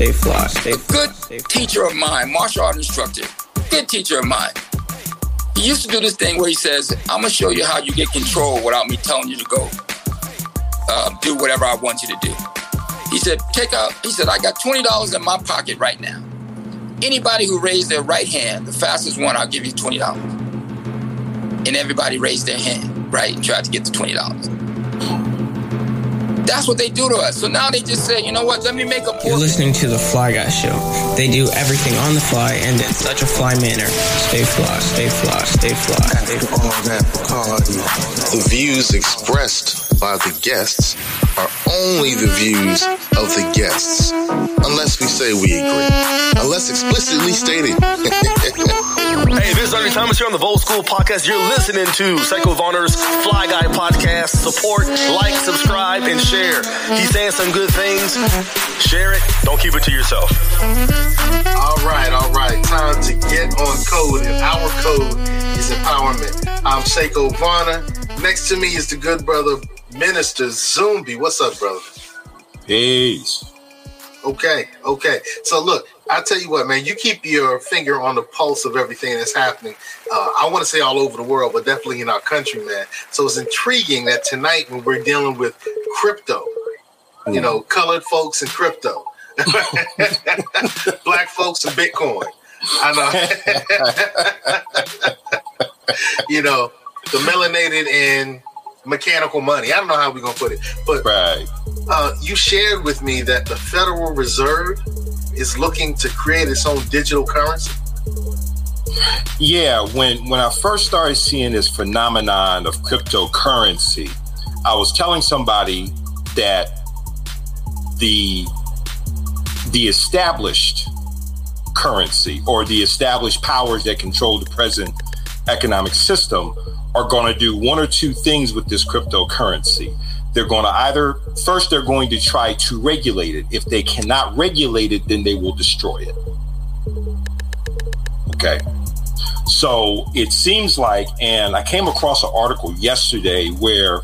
stay fly, stay fly. A good stay teacher of mine, martial art instructor, good teacher of mine. He used to do this thing where he says, "I'm gonna show you how you get control without me telling you to go uh, do whatever I want you to do." He said, "Take out." He said, "I got twenty dollars in my pocket right now. Anybody who raised their right hand, the fastest one, I'll give you twenty dollars." And everybody raised their hand, right, and tried to get the twenty dollars. That's what they do to us. So now they just say, you know what? Let me make a. You're listening to the Fly Guy Show. They do everything on the fly and in such a fly manner. Stay fly, stay fly, stay fly. Stay fly. All that party. The views expressed by the guests are only the views of the guests, unless we say we agree, unless explicitly stated. Hey, this is Ernie Thomas here on the Volt School Podcast. You're listening to Psycho Vonner's Fly Guy Podcast. Support, like, subscribe, and share. He's saying some good things. Share it. Don't keep it to yourself. All right, all right. Time to get on code, and our code is empowerment. I'm Seiko Varner. Next to me is the good brother, Minister Zumbi. What's up, brother? Peace. Okay, okay. So look, I tell you what, man, you keep your finger on the pulse of everything that's happening. Uh, I want to say all over the world, but definitely in our country, man. So it's intriguing that tonight, when we're dealing with crypto, mm. you know, colored folks and crypto, black folks and Bitcoin. I know, you know, the melanated and mechanical money. I don't know how we're gonna put it, but right. uh, you shared with me that the Federal Reserve is looking to create its own digital currency? Yeah, when when I first started seeing this phenomenon of cryptocurrency, I was telling somebody that the the established currency or the established powers that control the present economic system are going to do one or two things with this cryptocurrency. They're going to either first they're going to try to regulate it. If they cannot regulate it then they will destroy it. Okay. So it seems like and i came across an article yesterday where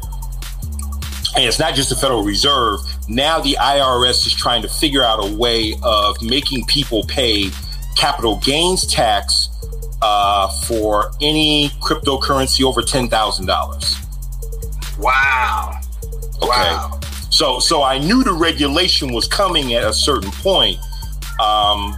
and it's not just the federal reserve now the irs is trying to figure out a way of making people pay capital gains tax uh, for any cryptocurrency over $10000 wow Okay. Wow. So so I knew the regulation was coming at a certain point. Um,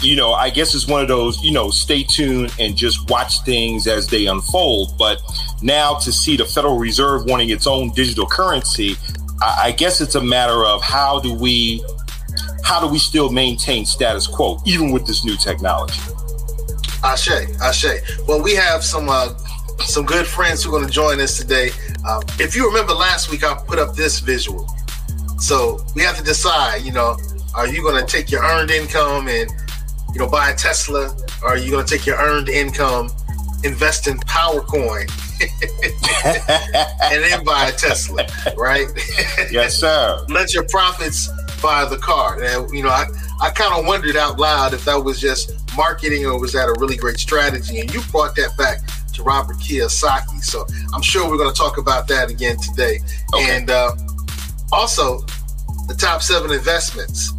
you know, I guess it's one of those, you know, stay tuned and just watch things as they unfold. But now to see the Federal Reserve wanting its own digital currency, I, I guess it's a matter of how do we how do we still maintain status quo even with this new technology? Ashe, Ashe. Well, we have some uh, some good friends who are going to join us today. Um, if you remember last week, I put up this visual. So we have to decide, you know, are you going to take your earned income and, you know, buy a Tesla? Or are you going to take your earned income, invest in PowerCoin, and then buy a Tesla, right? yes, sir. Let your profits buy the car. And, you know, I, I kind of wondered out loud if that was just marketing or was that a really great strategy? And you brought that back to Robert Kiyosaki. So I'm sure we're going to talk about that again today. Okay. And uh, also, the top seven investments.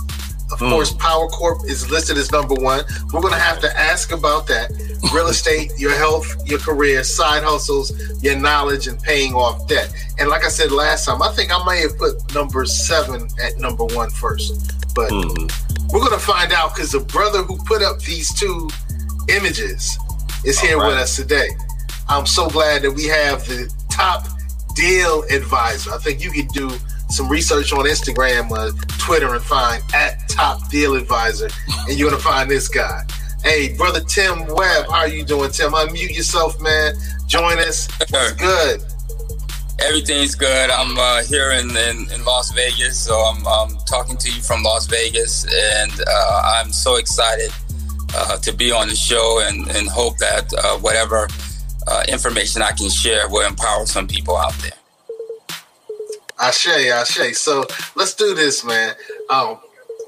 Of mm. course, Power Corp is listed as number one. We're going to have to ask about that. Real estate, your health, your career, side hustles, your knowledge, and paying off debt. And like I said last time, I think I may have put number seven at number one first. But mm. we're going to find out because the brother who put up these two images is here right. with us today. I'm so glad that we have the top deal advisor. I think you could do some research on Instagram or Twitter and find at top deal advisor, and you're gonna find this guy. Hey, brother Tim Webb, how are you doing, Tim? Unmute yourself, man. Join us. What's good? Everything's good. I'm uh, here in, in, in, Las Vegas, so I'm, I'm, talking to you from Las Vegas, and uh, I'm so excited uh, to be on the show and, and hope that uh, whatever uh, information I can share will empower some people out there. Ashe, Ashe. So let's do this, man. Um,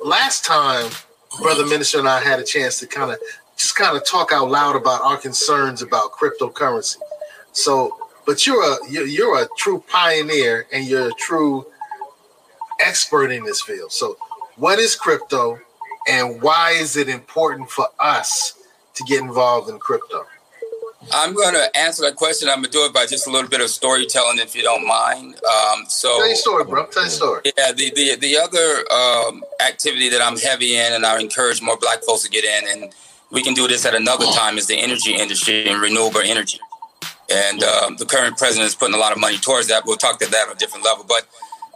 last time, Brother Minister and I had a chance to kind of just kind of talk out loud about our concerns about cryptocurrency. So, but you're a you're a true pioneer and you're a true expert in this field. So, what is crypto and why is it important for us to get involved in crypto? I'm going to answer that question. I'm going to do it by just a little bit of storytelling, if you don't mind. Um, so, tell your story, bro. Tell your story. Yeah, the the the other um, activity that I'm heavy in, and I encourage more Black folks to get in, and we can do this at another time, is the energy industry and renewable energy. And um, the current president is putting a lot of money towards that. We'll talk to that on a different level, but.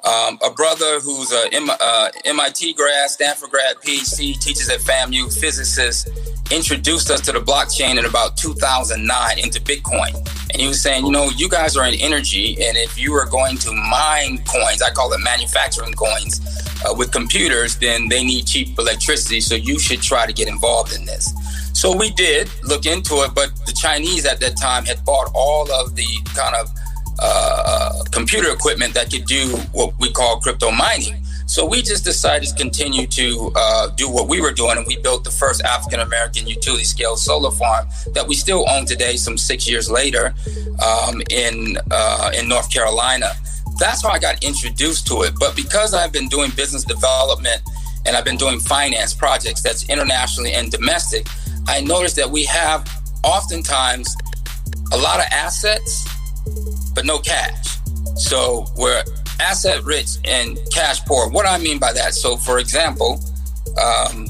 Um, a brother who's a M- uh, MIT grad, Stanford grad, PhD, teaches at FAMU, physicist, introduced us to the blockchain in about 2009 into Bitcoin. And he was saying, you know, you guys are in energy, and if you are going to mine coins, I call it manufacturing coins, uh, with computers, then they need cheap electricity. So you should try to get involved in this. So we did look into it, but the Chinese at that time had bought all of the kind of computer equipment that could do what we call crypto mining. So we just decided to continue to uh, do what we were doing, and we built the first African American utility scale solar farm that we still own today, some six years later, um, in uh, in North Carolina. That's how I got introduced to it. But because I've been doing business development and I've been doing finance projects that's internationally and domestic, I noticed that we have oftentimes a lot of assets, but no cash. So we're asset rich and cash poor. What I mean by that? So, for example, um,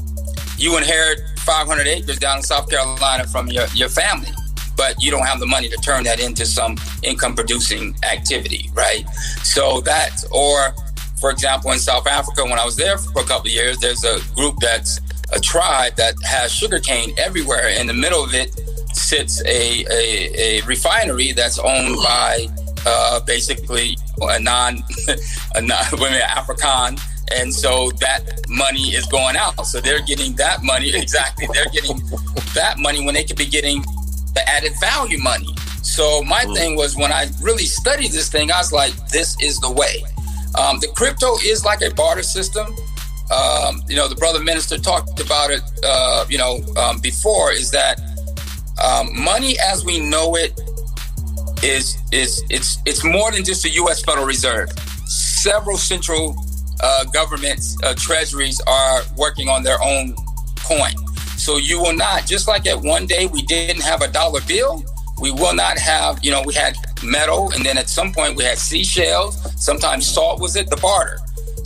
you inherit 500 acres down in South Carolina from your, your family, but you don't have the money to turn that into some income producing activity, right? So, that, or for example, in South Africa, when I was there for a couple of years, there's a group that's a tribe that has sugarcane everywhere. In the middle of it sits a, a, a refinery that's owned by uh, basically a non, a non women African, and so that money is going out. So they're getting that money exactly. They're getting that money when they could be getting the added value money. So my mm. thing was when I really studied this thing, I was like, this is the way. Um, the crypto is like a barter system. Um, you know, the brother minister talked about it. Uh, you know, um, before is that um, money as we know it is is it's it's more than just the U.S. Federal Reserve. Several central uh, governments, uh, treasuries are working on their own coin. So you will not just like at one day we didn't have a dollar bill. We will not have you know we had metal, and then at some point we had seashells. Sometimes salt was it the barter.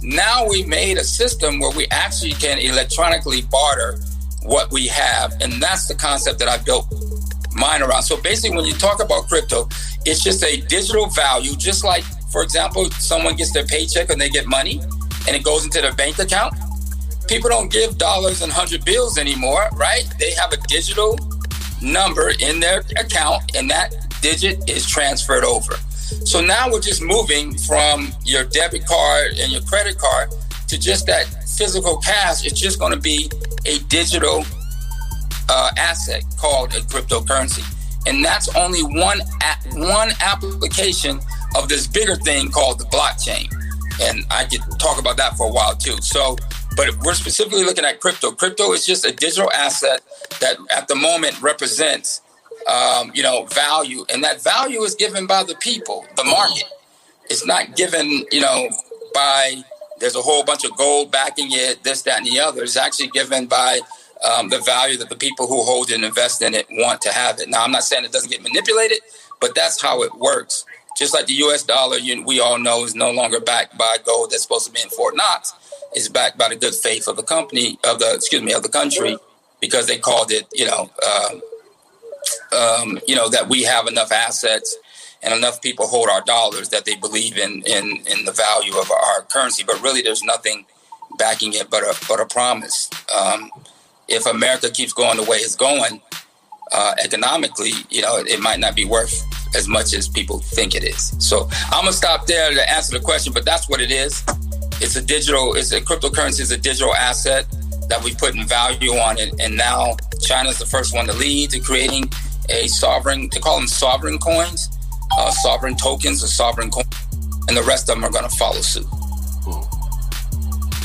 Now we made a system where we actually can electronically barter what we have, and that's the concept that I built mine around. So basically, when you talk about crypto, it's just a digital value, just like, for example, someone gets their paycheck and they get money and it goes into their bank account. People don't give dollars and hundred bills anymore, right? They have a digital number in their account and that digit is transferred over. So now we're just moving from your debit card and your credit card to just that physical cash. It's just going to be a digital uh, asset called a cryptocurrency, and that's only one one application of this bigger thing called the blockchain. And I could talk about that for a while too. So, but we're specifically looking at crypto. Crypto is just a digital asset that at the moment represents, um, you know, value, and that value is given by the people, the market. It's not given, you know, by there's a whole bunch of gold backing it, this, that, and the other. It's actually given by um, the value that the people who hold and invest in it want to have it. Now, I'm not saying it doesn't get manipulated, but that's how it works. Just like the U.S. dollar, you, we all know is no longer backed by gold that's supposed to be in Fort Knox. It's backed by the good faith of the company of the excuse me of the country because they called it, you know, um, um, you know that we have enough assets and enough people hold our dollars that they believe in in in the value of our currency. But really, there's nothing backing it but a but a promise. Um, if America keeps going the way it's going uh, economically, you know, it might not be worth as much as people think it is. So I'm gonna stop there to answer the question, but that's what it is. It's a digital, it's a cryptocurrency is a digital asset that we put in value on it, and now China's the first one to lead to creating a sovereign. They call them sovereign coins, uh, sovereign tokens, or sovereign coins, and the rest of them are to follow suit.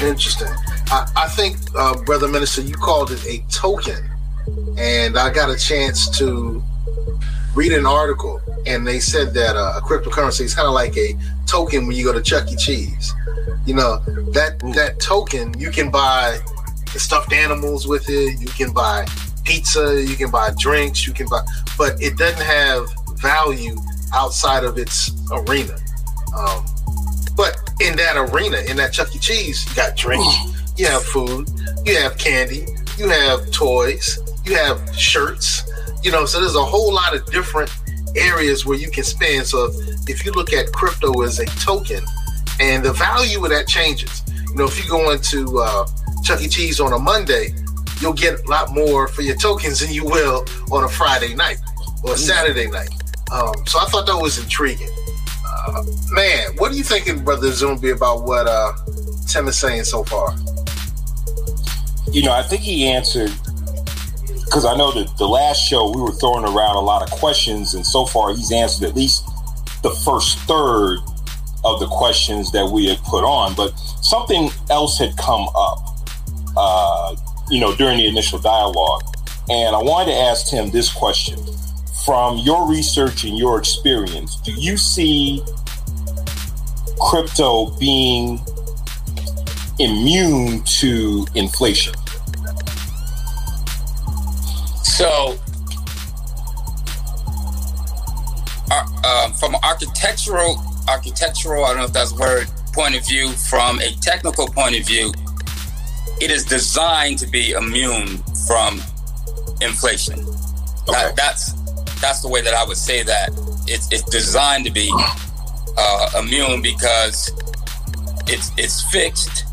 Interesting. I, I think, uh, Brother Minister, you called it a token. And I got a chance to read an article and they said that uh, a cryptocurrency is kind of like a token when you go to Chuck E. Cheese. You know that that token you can buy stuffed animals with it. You can buy pizza. You can buy drinks. You can buy, but it doesn't have value outside of its arena. Um, but in that arena, in that Chuck E. Cheese, you got drinks, you have food, you have candy, you have toys, you have shirts. You know, so there's a whole lot of different areas where you can spend. So if you look at crypto as a token, and the value of that changes. You know, if you go into uh, Chuck E. Cheese on a Monday, you'll get a lot more for your tokens than you will on a Friday night or a Saturday night. Um, so I thought that was intriguing. Uh, man, what are you thinking, Brother Zumbi, about what uh, Tim is saying so far? You know, I think he answered because I know that the last show we were throwing around a lot of questions, and so far he's answered at least the first third of the questions that we had put on. But something else had come up, uh, you know, during the initial dialogue, and I wanted to ask him this question: From your research and your experience, do you see crypto being immune to inflation? So, uh, um, from architectural, architectural, I don't know if that's a word, point of view, from a technical point of view, it is designed to be immune from inflation. Okay. That, that's that's the way that I would say that. It's, it's designed to be uh, immune because it's it's fixed.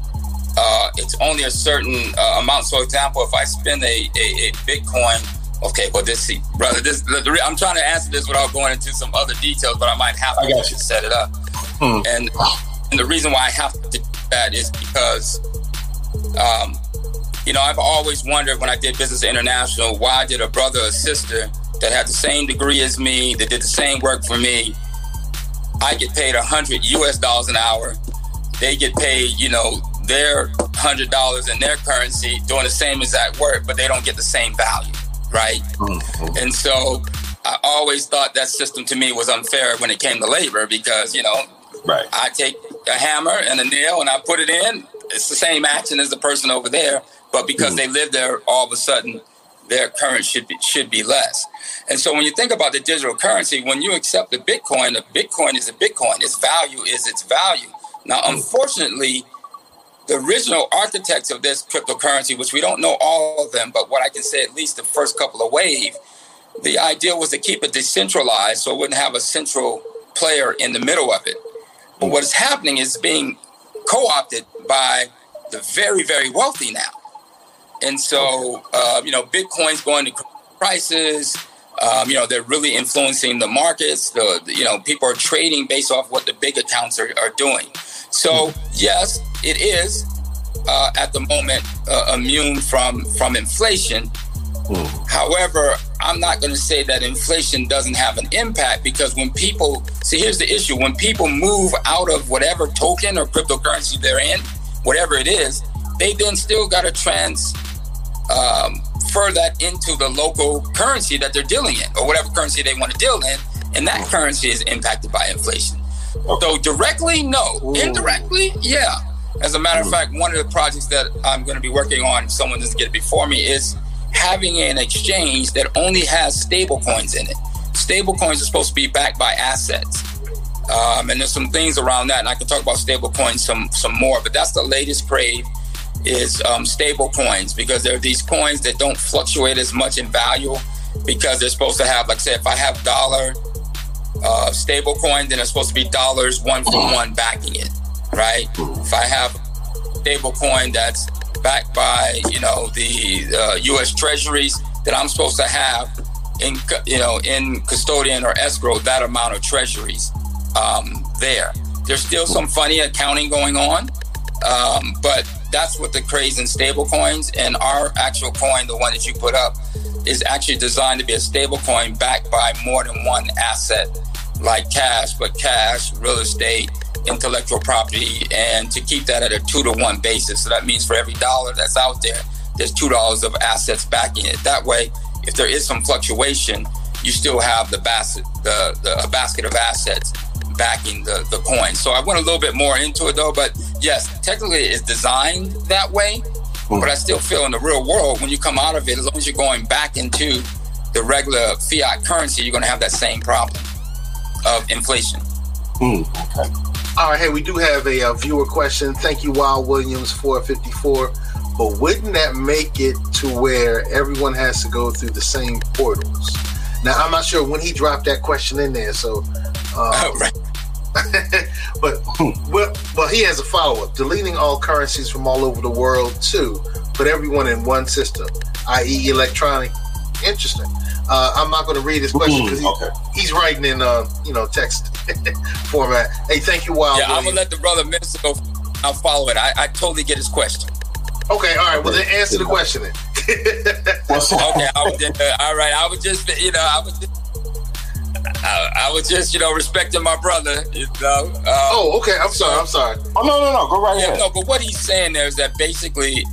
Uh, it's only a certain uh, amount. So, example, if I spend a, a, a Bitcoin, okay, well, this see, brother, this I'm trying to answer this without going into some other details, but I might have to set it up. Hmm. And and the reason why I have to do that is because, um, you know, I've always wondered when I did Business International, why did a brother or sister that had the same degree as me, that did the same work for me, I get paid a hundred US dollars an hour. They get paid, you know, their hundred dollars in their currency doing the same exact work, but they don't get the same value, right? Mm-hmm. And so I always thought that system to me was unfair when it came to labor because, you know, Right. I take a hammer and a nail and I put it in. It's the same action as the person over there, but because mm-hmm. they live there, all of a sudden their current should be should be less. And so when you think about the digital currency, when you accept the Bitcoin, the Bitcoin is a Bitcoin. Its value is its value. Now, mm-hmm. unfortunately, the original architects of this cryptocurrency, which we don't know all of them, but what I can say at least the first couple of wave, the idea was to keep it decentralized so it wouldn't have a central player in the middle of it. But what is happening is being co-opted by the very, very wealthy now. And so, uh, you know, Bitcoin's going to prices. Um, you know, they're really influencing the markets. The, you know, people are trading based off what the big accounts are, are doing. So, yes, it is uh, at the moment uh, immune from from inflation. However, I'm not going to say that inflation doesn't have an impact because when people see, here's the issue: when people move out of whatever token or cryptocurrency they're in, whatever it is, they then still got to trans um, fur that into the local currency that they're dealing in, or whatever currency they want to deal in, and that currency is impacted by inflation. So directly, no. Indirectly, yeah. As a matter of fact, one of the projects that I'm going to be working on, someone doesn't get it before me, is having an exchange that only has stable coins in it. Stable coins are supposed to be backed by assets. Um, and there's some things around that, and I can talk about stable coins some some more, but that's the latest crave is um, stable coins because there are these coins that don't fluctuate as much in value because they're supposed to have, like, say, if I have dollar uh, stable coin, then it's supposed to be dollars one for one backing it, right? If I have stable coin that's backed by, you know, the uh, U.S. Treasuries, then I'm supposed to have in, you know, in custodian or escrow that amount of treasuries um, there. There's still some funny accounting going on, um, but that's what the craze in stable coins and our actual coin, the one that you put up, is actually designed to be a stable coin backed by more than one asset like cash, but cash, real estate, intellectual property, and to keep that at a two to one basis. So that means for every dollar that's out there, there's two dollars of assets backing it. That way, if there is some fluctuation, you still have the basket, the, the a basket of assets backing the, the coin. So I went a little bit more into it though, but yes, technically it's designed that way. Mm. But I still feel in the real world, when you come out of it, as long as you're going back into the regular fiat currency, you're going to have that same problem of inflation. Mm, okay. All right, hey, we do have a, a uh, viewer question. Thank you, Wild Williams, 454. But wouldn't that make it to where everyone has to go through the same portals? Now, I'm not sure when he dropped that question in there, so. Um, right. but well, well, he has a follow up: deleting all currencies from all over the world too, put everyone in one system, i.e., electronic. Interesting. Uh, I'm not going to read his question because he, okay. he's writing in uh, you know text format. Hey, thank you, Wild. Yeah, I'm gonna let the brother minister go. I'll follow it. I, I totally get his question. Okay, all right. Well, then answer the question then. okay, I was uh, all right. I was just, you know, I was. Just, I, I, was just, you know, respecting my brother. You know. Um, oh, okay. I'm sorry. I'm sorry. Oh no, no, no. Go right yeah, ahead. No, but what he's saying there is that basically,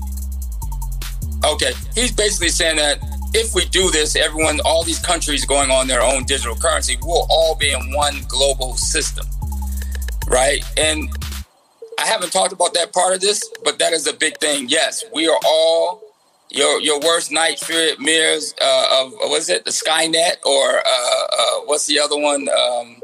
okay, he's basically saying that if we do this, everyone, all these countries going on their own digital currency, we'll all be in one global system, right? And I haven't talked about that part of this, but that is a big thing. Yes, we are all your your worst nightmares uh, of what is it, the Skynet, or uh, uh, what's the other one, um,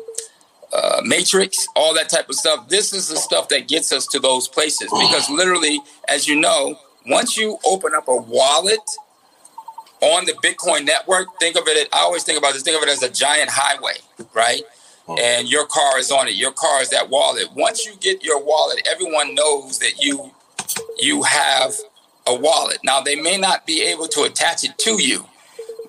uh, Matrix, all that type of stuff. This is the stuff that gets us to those places because literally, as you know, once you open up a wallet on the Bitcoin network, think of it. I always think about this. Think of it as a giant highway, right? and your car is on it. Your car is that wallet. Once you get your wallet, everyone knows that you you have a wallet. Now they may not be able to attach it to you,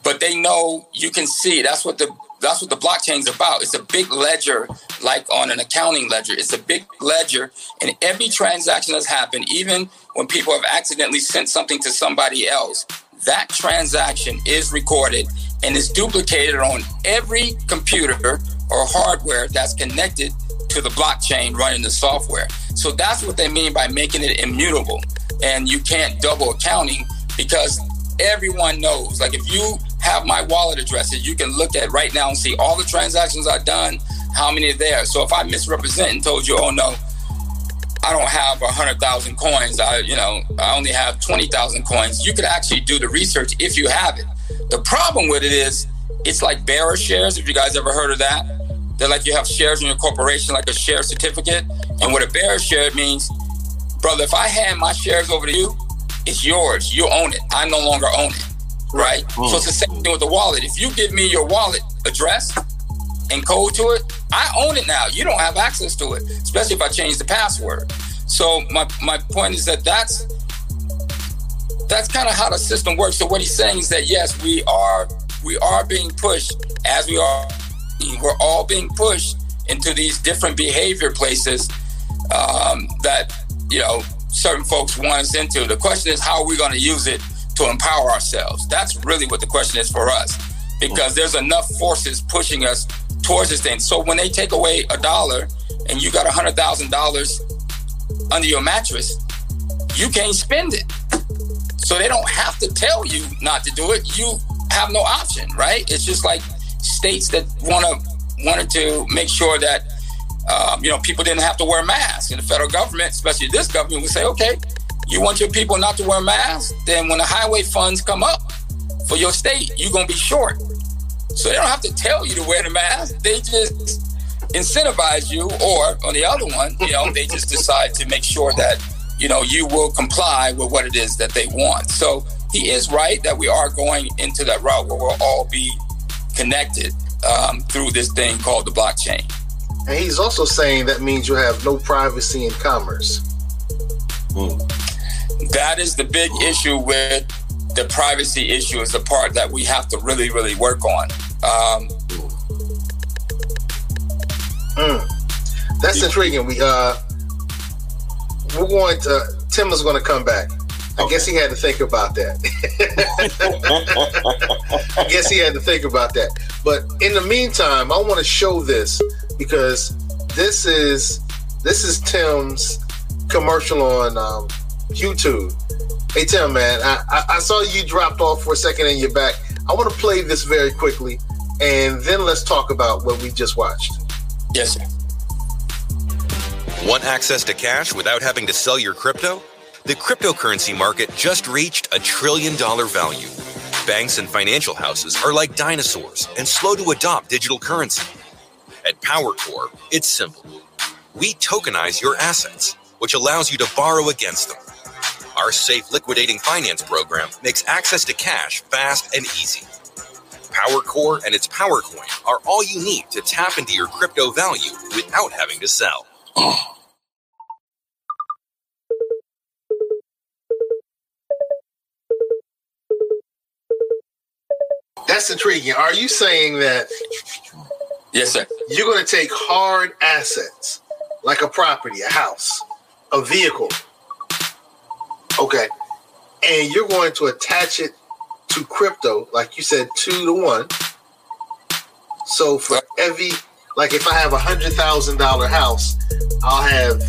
but they know you can see. That's what the that's what the blockchain is about. It's a big ledger, like on an accounting ledger. It's a big ledger, and every transaction that's happened, even when people have accidentally sent something to somebody else, that transaction is recorded and is duplicated on every computer or hardware that's connected to the blockchain running the software. So that's what they mean by making it immutable. And you can't double accounting because everyone knows. Like if you have my wallet addresses, you can look at right now and see all the transactions I've done, how many are there. So if I misrepresent and told you, oh no, I don't have a hundred thousand coins. I, you know, I only have twenty thousand coins. You could actually do the research if you have it. The problem with it is, it's like bearer shares. If you guys ever heard of that, they're like you have shares in your corporation, like a share certificate. And what a bearer share means, brother, if I hand my shares over to you, it's yours. You own it. I no longer own it. Right? Mm. So it's the same thing with the wallet. If you give me your wallet address and code to it, I own it now. You don't have access to it, especially if I change the password. So my, my point is that that's that's kind of how the system works. So what he's saying is that yes, we are we are being pushed as we are we're all being pushed into these different behavior places um, that you know certain folks want us into. The question is, how are we going to use it to empower ourselves? That's really what the question is for us, because there's enough forces pushing us towards this thing. So when they take away a dollar and you got a hundred thousand dollars under your mattress, you can't spend it. So they don't have to tell you not to do it. You have no option, right? It's just like states that want to wanted to make sure that um, you know people didn't have to wear masks, and the federal government, especially this government, would say, okay, you want your people not to wear masks, then when the highway funds come up for your state, you're gonna be short. So they don't have to tell you to wear the mask; they just incentivize you, or on the other one, you know, they just decide to make sure that you know you will comply with what it is that they want. So he is right that we are going into that route where we'll all be connected um, through this thing called the blockchain. And he's also saying that means you have no privacy in commerce. Mm. That is the big issue with the privacy issue is the part that we have to really, really work on. Um, mm. That's intriguing. We uh, we're going to Tim is going to come back. I guess he had to think about that. I guess he had to think about that. But in the meantime, I want to show this because this is this is Tim's commercial on um, YouTube. Hey Tim, man, I, I, I saw you dropped off for a second and you're back. I want to play this very quickly and then let's talk about what we just watched. Yes, sir. Want access to cash without having to sell your crypto? The cryptocurrency market just reached a trillion dollar value. Banks and financial houses are like dinosaurs and slow to adopt digital currency. At PowerCore, it's simple. We tokenize your assets, which allows you to borrow against them. Our safe liquidating finance program makes access to cash fast and easy. PowerCore and its PowerCoin are all you need to tap into your crypto value without having to sell. That's intriguing. Are you saying that Yes, sir. you're going to take hard assets like a property, a house, a vehicle, okay, and you're going to attach it to crypto, like you said, two to one. So for every, like if I have a hundred thousand dollar house, I'll have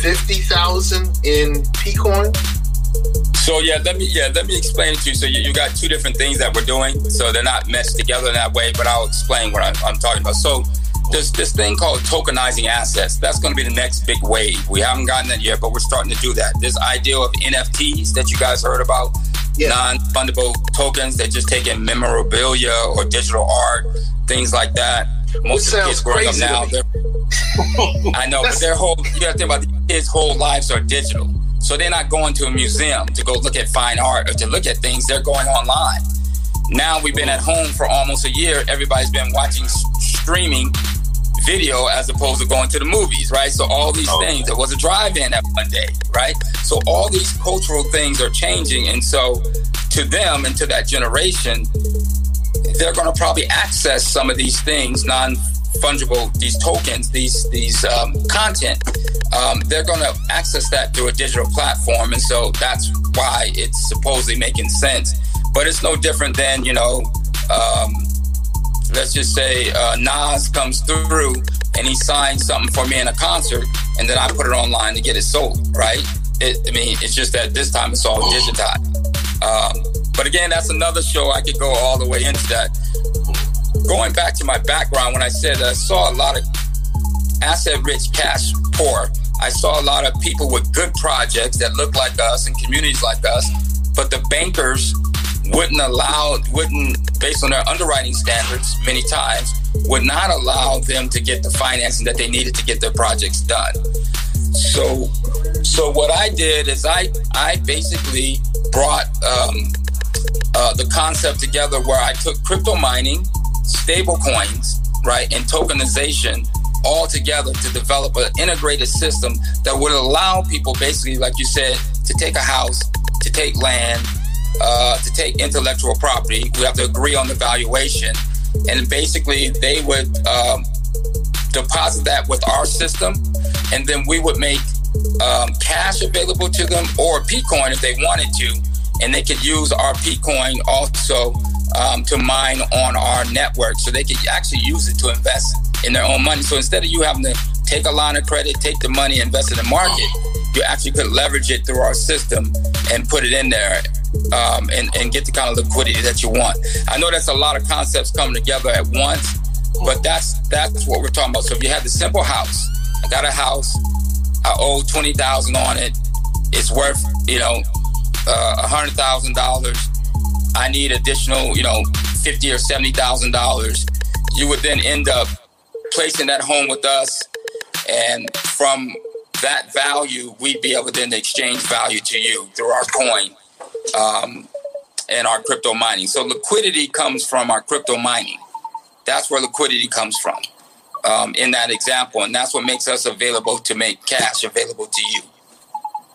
fifty thousand in Pcoin. So yeah, let me yeah let me explain it to you. So you, you got two different things that we're doing. So they're not meshed together in that way, but I'll explain what I'm, I'm talking about. So there's this thing called tokenizing assets. That's going to be the next big wave. We haven't gotten that yet, but we're starting to do that. This idea of NFTs that you guys heard about, Yeah. non-fungible tokens that just take in memorabilia or digital art, things like that. Most of the kids growing up now, I know, but their whole you got to think about the kids' whole lives are digital. So they're not going to a museum to go look at fine art or to look at things. They're going online. Now we've been at home for almost a year. Everybody's been watching s- streaming video as opposed to going to the movies, right? So all these Oh. things. There was a drive-in at one day, right? So all these cultural things are changing, and so to them and to that generation, they're going to probably access some of these things, non fungible, these tokens, these these um, content. Um, they're going to access that through a digital platform, and so that's why it's supposedly making sense. But it's no different than you know, um, let's just say uh, Nas comes through and he signs something for me in a concert, and then I put it online to get it sold, right? It, I mean, it's just that this time it's all digitized. But again, that's another show. I could go all the way into that. Going back to my background, when I said I saw a lot of asset rich, cash poor, I saw a lot of people with good projects that look like us and communities like us, but the bankers wouldn't allow, wouldn't, based on their underwriting standards, many times, would not allow them to get the financing that they needed to get their projects done. So, so what I did is I, I basically brought um, uh, the concept together where I took crypto mining, stable coins, right, and tokenization all together to develop an integrated system that would allow people basically, like you said, to take a house, to take land, uh, to take intellectual property. We have to agree on the valuation. And basically, they would um, deposit that with our system, and then we would make um, cash available to them or Pcoin if they wanted to, and they could use our Pcoin also um, to mine on our network, so they could actually use it to invest in their own money. So instead of you having to take a line of credit, take the money, invest in the market, you actually could leverage it through our system and put it in there. Um, and, and get the kind of liquidity that you want. I know that's a lot of concepts coming together at once, but that's that's what we're talking about. So if you have the simple house, I got a house, I owe twenty thousand on it. It's worth you know a hundred thousand dollars. I need additional you know fifty or seventy thousand dollars. You would then end up placing that home with us, and from that value, we'd be able to then exchange value to you through our coin um, and our crypto mining. So liquidity comes from our crypto mining. That's where liquidity comes from um, in that example. And that's what makes us available to make cash available to you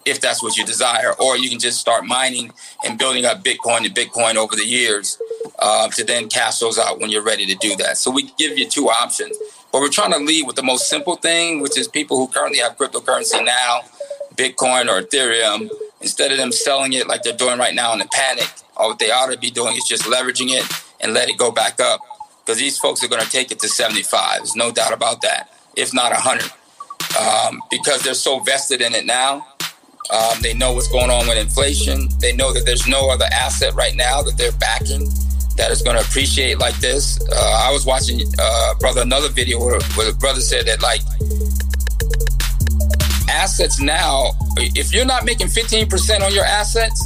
if that's what you desire. Or you can just start mining and building up Bitcoin to Bitcoin over the years uh, to then cash those out when you're ready to do that. So we give you two options. But we're trying to lead with the most simple thing, which is people who currently have cryptocurrency now, Bitcoin or Ethereum, instead of them selling it like they're doing right now in a panic, all they ought to be doing is just leveraging it and let it go back up. Because these folks are going to take it to 75. There's no doubt about that, if not 100. Um, because they're so vested in it now. Um, they know what's going on with inflation. They know that there's no other asset right now that they're backing that is going to appreciate like this. Uh, I was watching, uh, brother, another video where, where the brother said that like assets now, if you're not making 15% on your assets,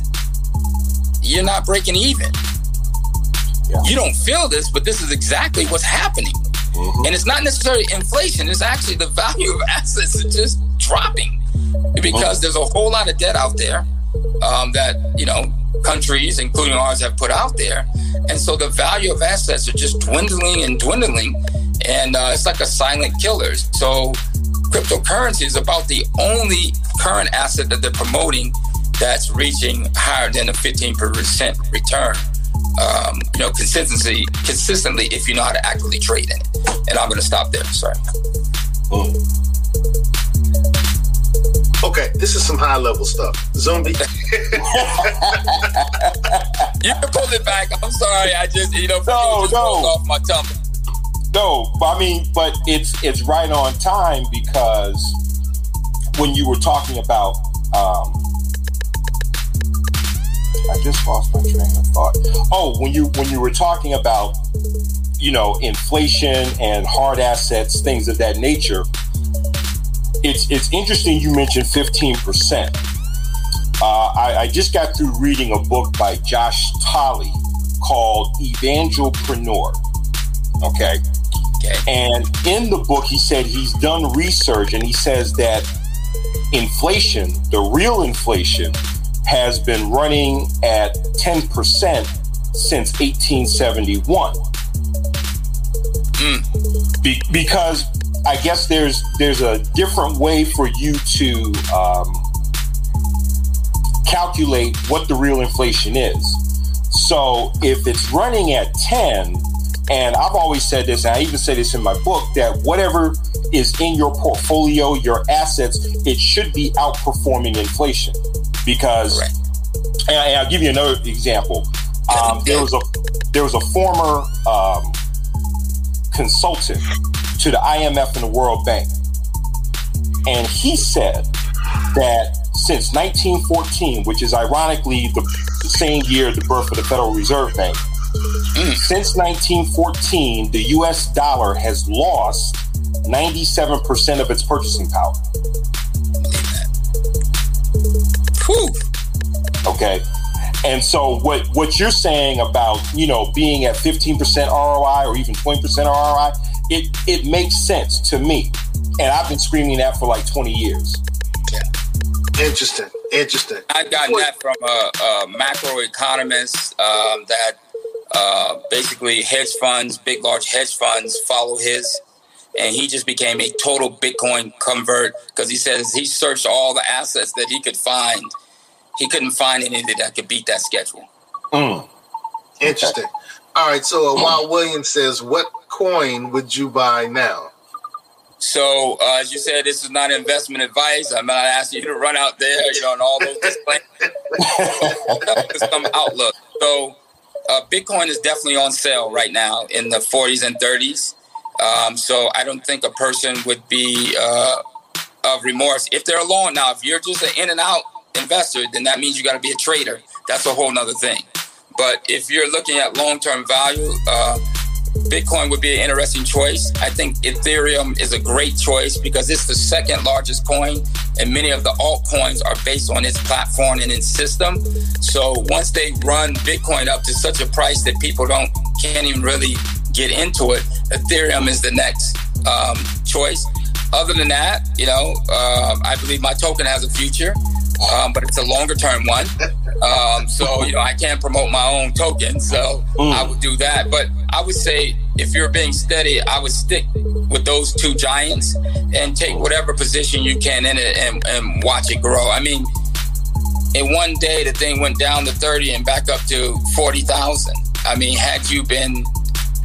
you're not breaking even. Yeah. You don't feel this, but this is exactly what's happening. Mm-hmm. And it's not necessarily inflation, it's actually the value of assets is just dropping because there's a whole lot of debt out there um, that, you know, countries, including ours, have put out there. And so the value of assets are just dwindling and dwindling. And uh, it's like a silent killer. So cryptocurrency is about the only current asset that they're promoting that's reaching higher than a 15% return. Um, you know, consistency, consistently, if you know how to actively trade in it. And I'm going to stop there. Sorry. Okay, this is some high level stuff. Zumbi. you can pull it back. I'm sorry. I just, you know, no, just no. off my tongue. No, I mean, but it's it's right on time because when you were talking about um, I just lost my train of thought. Oh, when you when you were talking about you know inflation and hard assets, things of that nature, it's it's interesting you mentioned fifteen percent. Uh, I, I just got through reading a book by Josh Tolley called Evangelpreneur. Okay. Okay. And in the book, he said he's done research and he says that inflation, the real inflation, has been running at 10% since 1871. Mm. Be- because I guess there's there's a different way for you to um, calculate what the real inflation is. So if it's running at 10, and I've always said this, and I even say this in my book, that whatever is in your portfolio, your assets, it should be outperforming inflation because and, I, will give you another example. Um, there was a there was a former um, consultant to the IMF and the World Bank, and he said that since 1914, which is ironically the, the same year the birth of the Federal Reserve Bank, mm. since 1914, the U.S. dollar has lost 97% of its purchasing power. Whew. Okay. And so what what you're saying about, you know, being at 15% ROI or even 20% ROI, it it makes sense to me. And I've been screaming that for like 20 years. Yeah. Interesting. Interesting. I got that from a, a macroeconomist um, that uh, basically hedge funds, big large hedge funds follow his and he just became a total Bitcoin convert because he says he searched all the assets that he could find he couldn't find anything that could beat that schedule. Mm. Interesting. All right. So uh, Wild Williams says, "What coin would you buy now?" So uh, as you said, this is not investment advice. I'm not asking you to run out there, you know, and all those disclaimers. some outlook. So uh, Bitcoin is definitely on sale right now in the 40s and 30s. Um, so I don't think a person would be uh, of remorse if they're alone. Now, if you're just an in and out investor, then that means you got to be a trader. That's a whole nother thing. But if you're looking at long term value, uh, Bitcoin would be an interesting choice. I think Ethereum is a great choice because it's the second largest coin, and many of the altcoins are based on its platform and its system. So once they run Bitcoin up to such a price that people don't can't even really get into it, Ethereum is the next um, choice. Other than that, you know, uh, I believe my token has a future um, but it's a longer term one. Um, so you know, I can't promote my own token, so mm. I would do that. But I would say if you're being steady, I would stick with those two giants and take whatever position you can in it and, and watch it grow. I mean, in one day, the thing went down to 30 and back up to 40,000. I mean, had you been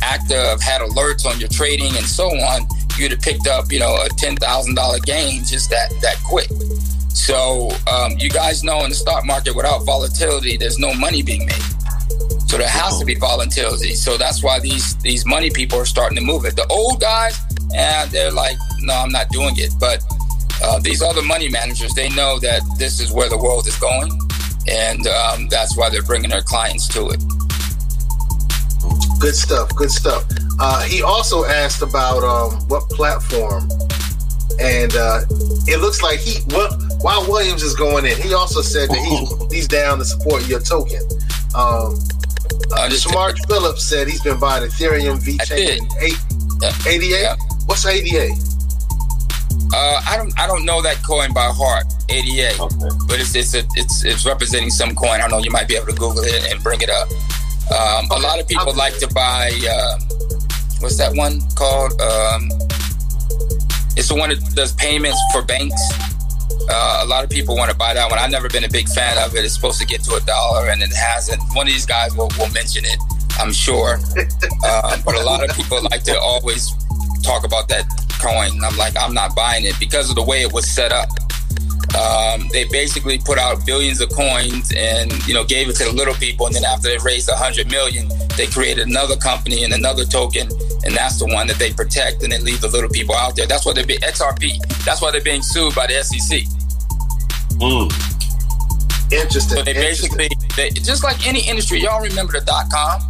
active, had alerts on your trading and so on, you'd have picked up, you know, a $10,000 gain just that, that quick. So um, you guys know in the stock market, without volatility, there's no money being made. So there has to be volatility. So that's why these these money people are starting to move it. The old guys, and they're like, no, I'm not doing it. But uh, these other money managers, they know that this is where the world is going, and um, that's why they're bringing their clients to it. Good stuff. Good stuff. Uh, he also asked about um, what platform, and uh, it looks like he well, Wild Williams is going in, he also said that he's he's down to support your token. Um, uh, Smart Phillips said he's been buying Ethereum, VeChain, and ADA. Yeah. What's ADA? Uh, I don't I don't know that coin by heart, ADA, okay. but it's it's a, it's it's representing some coin. I don't know. You might be able to Google it and bring it up. Um, okay. A lot of people like to buy. Uh, what's that one called? Um, it's the one that does payments for banks. Uh, a lot of people want to buy that one. I've never been a big fan of it. It's supposed to get to a dollar, and it hasn't. One of these guys will, will mention it, I'm sure. Uh, but a lot of people like to always talk about that coin. I'm like, I'm not buying it because of the way it was set up. Um, they basically put out billions of coins and you know gave it to the little people, and then after they raised a hundred million, they created another company and another token, and that's the one that they protect, and then leave the little people out there. That's why they're being XRP. That's why they're being sued by the SEC. Mm. Interesting. So they basically, they, just like any industry, y'all remember the dot com?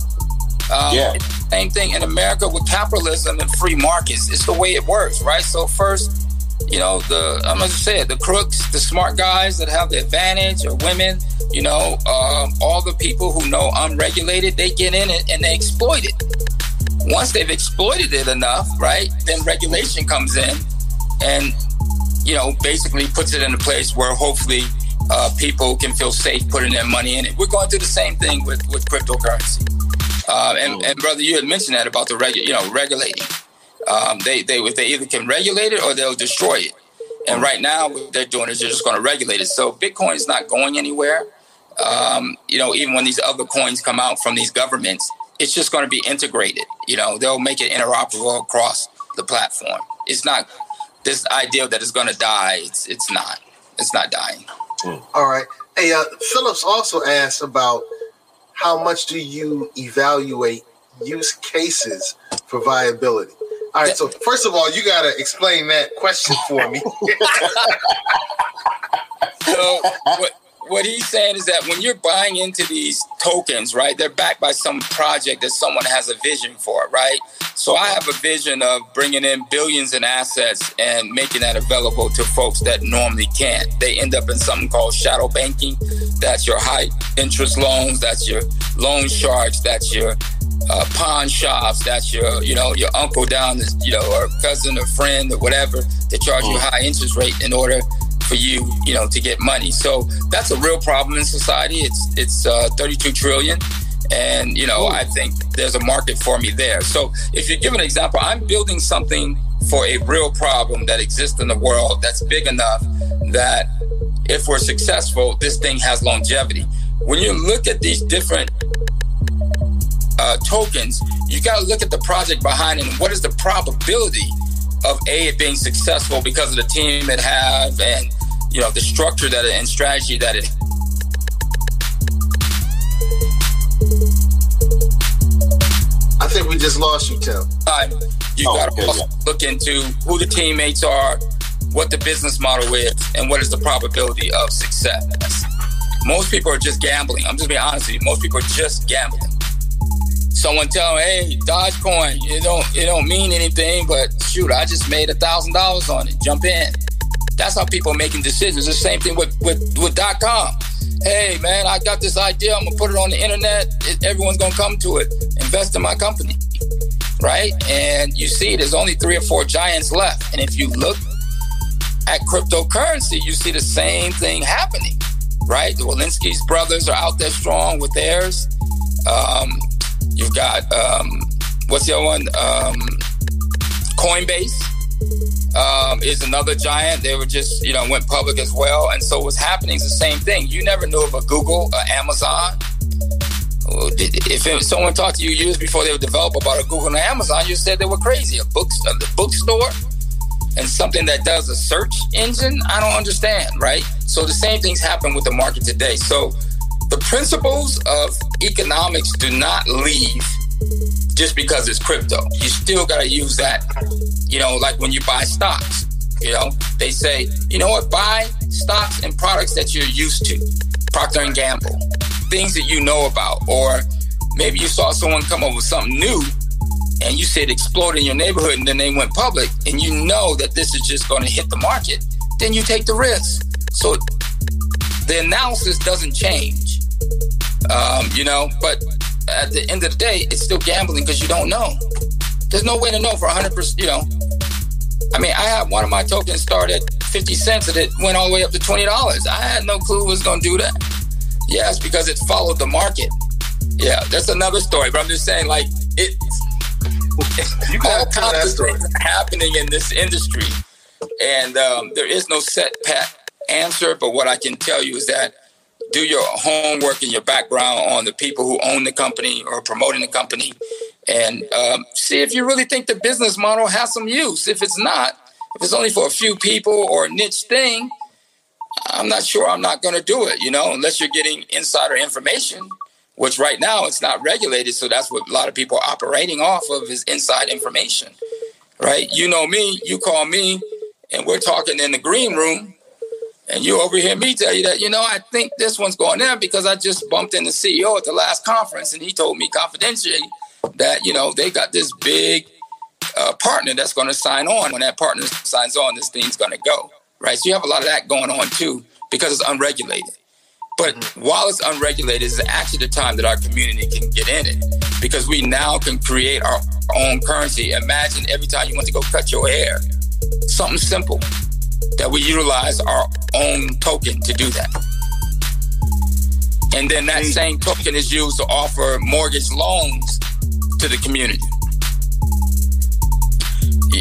Um, yeah. Same thing in America with capitalism and free markets. It's the way it works, right? So first, you know, the I'm gonna say it, the crooks, the smart guys that have the advantage, or women, you know, um, all the people who know unregulated, they get in it and they exploit it. Once they've exploited it enough, right, then regulation comes in, and you know, basically puts it in a place where hopefully uh, people can feel safe putting their money in it. We're going through the same thing with with cryptocurrency. Uh, and, and brother, you had mentioned that about the regu- you know, regulating. Um, they they they either can regulate it or they'll destroy it. And right now, what they're doing is they're just going to regulate it. So Bitcoin is not going anywhere. Um, you know, even when these other coins come out from these governments, it's just going to be integrated. You know, they'll make it interoperable across the platform. It's not this idea that it's going to die. It's it's not. It's not dying. All right. Hey, uh, Phillips also asked about how much do you evaluate use cases for viability? All right, so first of all, you got to explain that question for me. so, what, what he's saying is that when you're buying into these tokens, right, they're backed by some project that someone has a vision for, right? So I have a vision of bringing in billions in assets and making that available to folks that normally can't. They end up in something called shadow banking. That's your high interest loans. That's your loan sharks. That's your uh, pawn shops. That's your, you know, your uncle down, the, you know, or cousin or friend or whatever. They charge you a high interest rate in order for you, you know, to get money. So that's a real problem in society. It's it's uh, 32 trillion, and you know, I think there's a market for me there. So if you give an example, I'm building something for a real problem that exists in the world that's big enough that if we're successful, this thing has longevity. When you look at these different uh, tokens, you got to look at the project behind it and what is the probability of a it being successful because of the team it have and you know the structure that it, and strategy that it I think we just lost you, Tim. Uh, you oh, got to okay, yeah. look into who the teammates are, what the business model is, and what is the probability of success. Most people are just gambling. I'm just being honest with you. Most people are just gambling someone tell me, hey, Dogecoin, it don't it don't mean anything, but shoot, I just made a thousand dollars on it. Jump in. That's how people are making decisions. The same thing with with with dot com. Hey man, I got this idea. I'm gonna put it on the internet. It, everyone's gonna come to it. Invest in my company, right? And you see, there's only three or four giants left. And if you look at cryptocurrency, you see the same thing happening, right? The Walensky's brothers are out there strong with theirs. Um, You've got um, what's the other one? Um, Coinbase um, is another giant. They were just you know went public as well, and so what's happening is the same thing. You never knew of a Google, a Amazon. If someone talked to you years before they were developed about a Google and Amazon, you said they were crazy. A book, a bookstore, and something that does a search engine. I don't understand, right? So the same things happen with the market today. So the principles of economics do not leave just because it's crypto. You still got to use that. You know, like when you buy stocks, you know, they say, you know what, buy stocks and products that you're used to. Procter and Gamble, things that you know about, or maybe you saw someone come up with something new and you said explode in your neighborhood and then they went public and you know that this is just going to hit the market, then you take the risk. So the analysis doesn't change, um, you know, but at the end of the day, it's still gambling because you don't know. There's no way to know for 100%, you know. I mean, I had one of my tokens start at 50 cents and it went all the way up to $20. I had no clue it was going to do that. Yes, because it followed the market. Yeah, that's another story, but I'm just saying, like, it, you all kinds of things happening in this industry, and um, there is no set pat answer. But what I can tell you is that do your homework and your background on the people who own the company or promoting the company, and um, see if you really think the business model has some use. If it's not, if it's only for a few people or a niche thing, I'm not sure I'm not going to do it. You know, unless you're getting insider information which right now it's not regulated. So that's what a lot of people are operating off of is inside information, right? You know me, you call me, and we're talking in the green room, and you overhear me tell you that, you know, I think this one's going there because I just bumped in the CEO at the last conference, and he told me confidentially that, you know, they got this big uh, partner that's going to sign on. When that partner signs on, this thing's going to go, right? So you have a lot of that going on too because it's unregulated. But while it's unregulated, it's actually the time that our community can get in it because we now can create our own currency. Imagine every time you want to go cut your hair, something simple that we utilize our own token to do that. And then that same token is used to offer mortgage loans to the community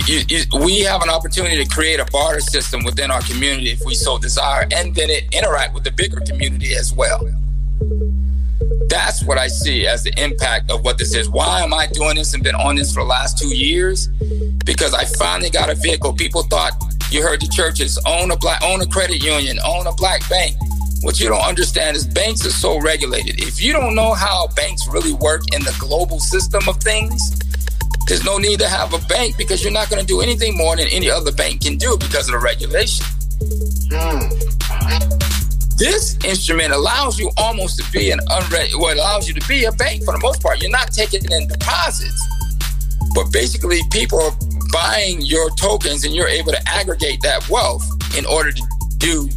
you, you, we have an opportunity to create a barter system within our community if we so desire, and then it interact with the bigger community as well. That's what I see as the impact of what this is. Why am I doing this and been on this for the last two years? Because I finally got a vehicle. People thought you heard the churches own a black, own a credit union, own a black bank. What you don't understand is banks are so regulated. If you don't know how banks really work in the global system of things, there's no need to have a bank because you're not going to do anything more than any other bank can do because of the regulation. Mm. This instrument allows you almost to be an unread, well, allows you to be a bank for the most part. You're not taking in deposits, but basically people are buying your tokens and you're able to aggregate that wealth in order to do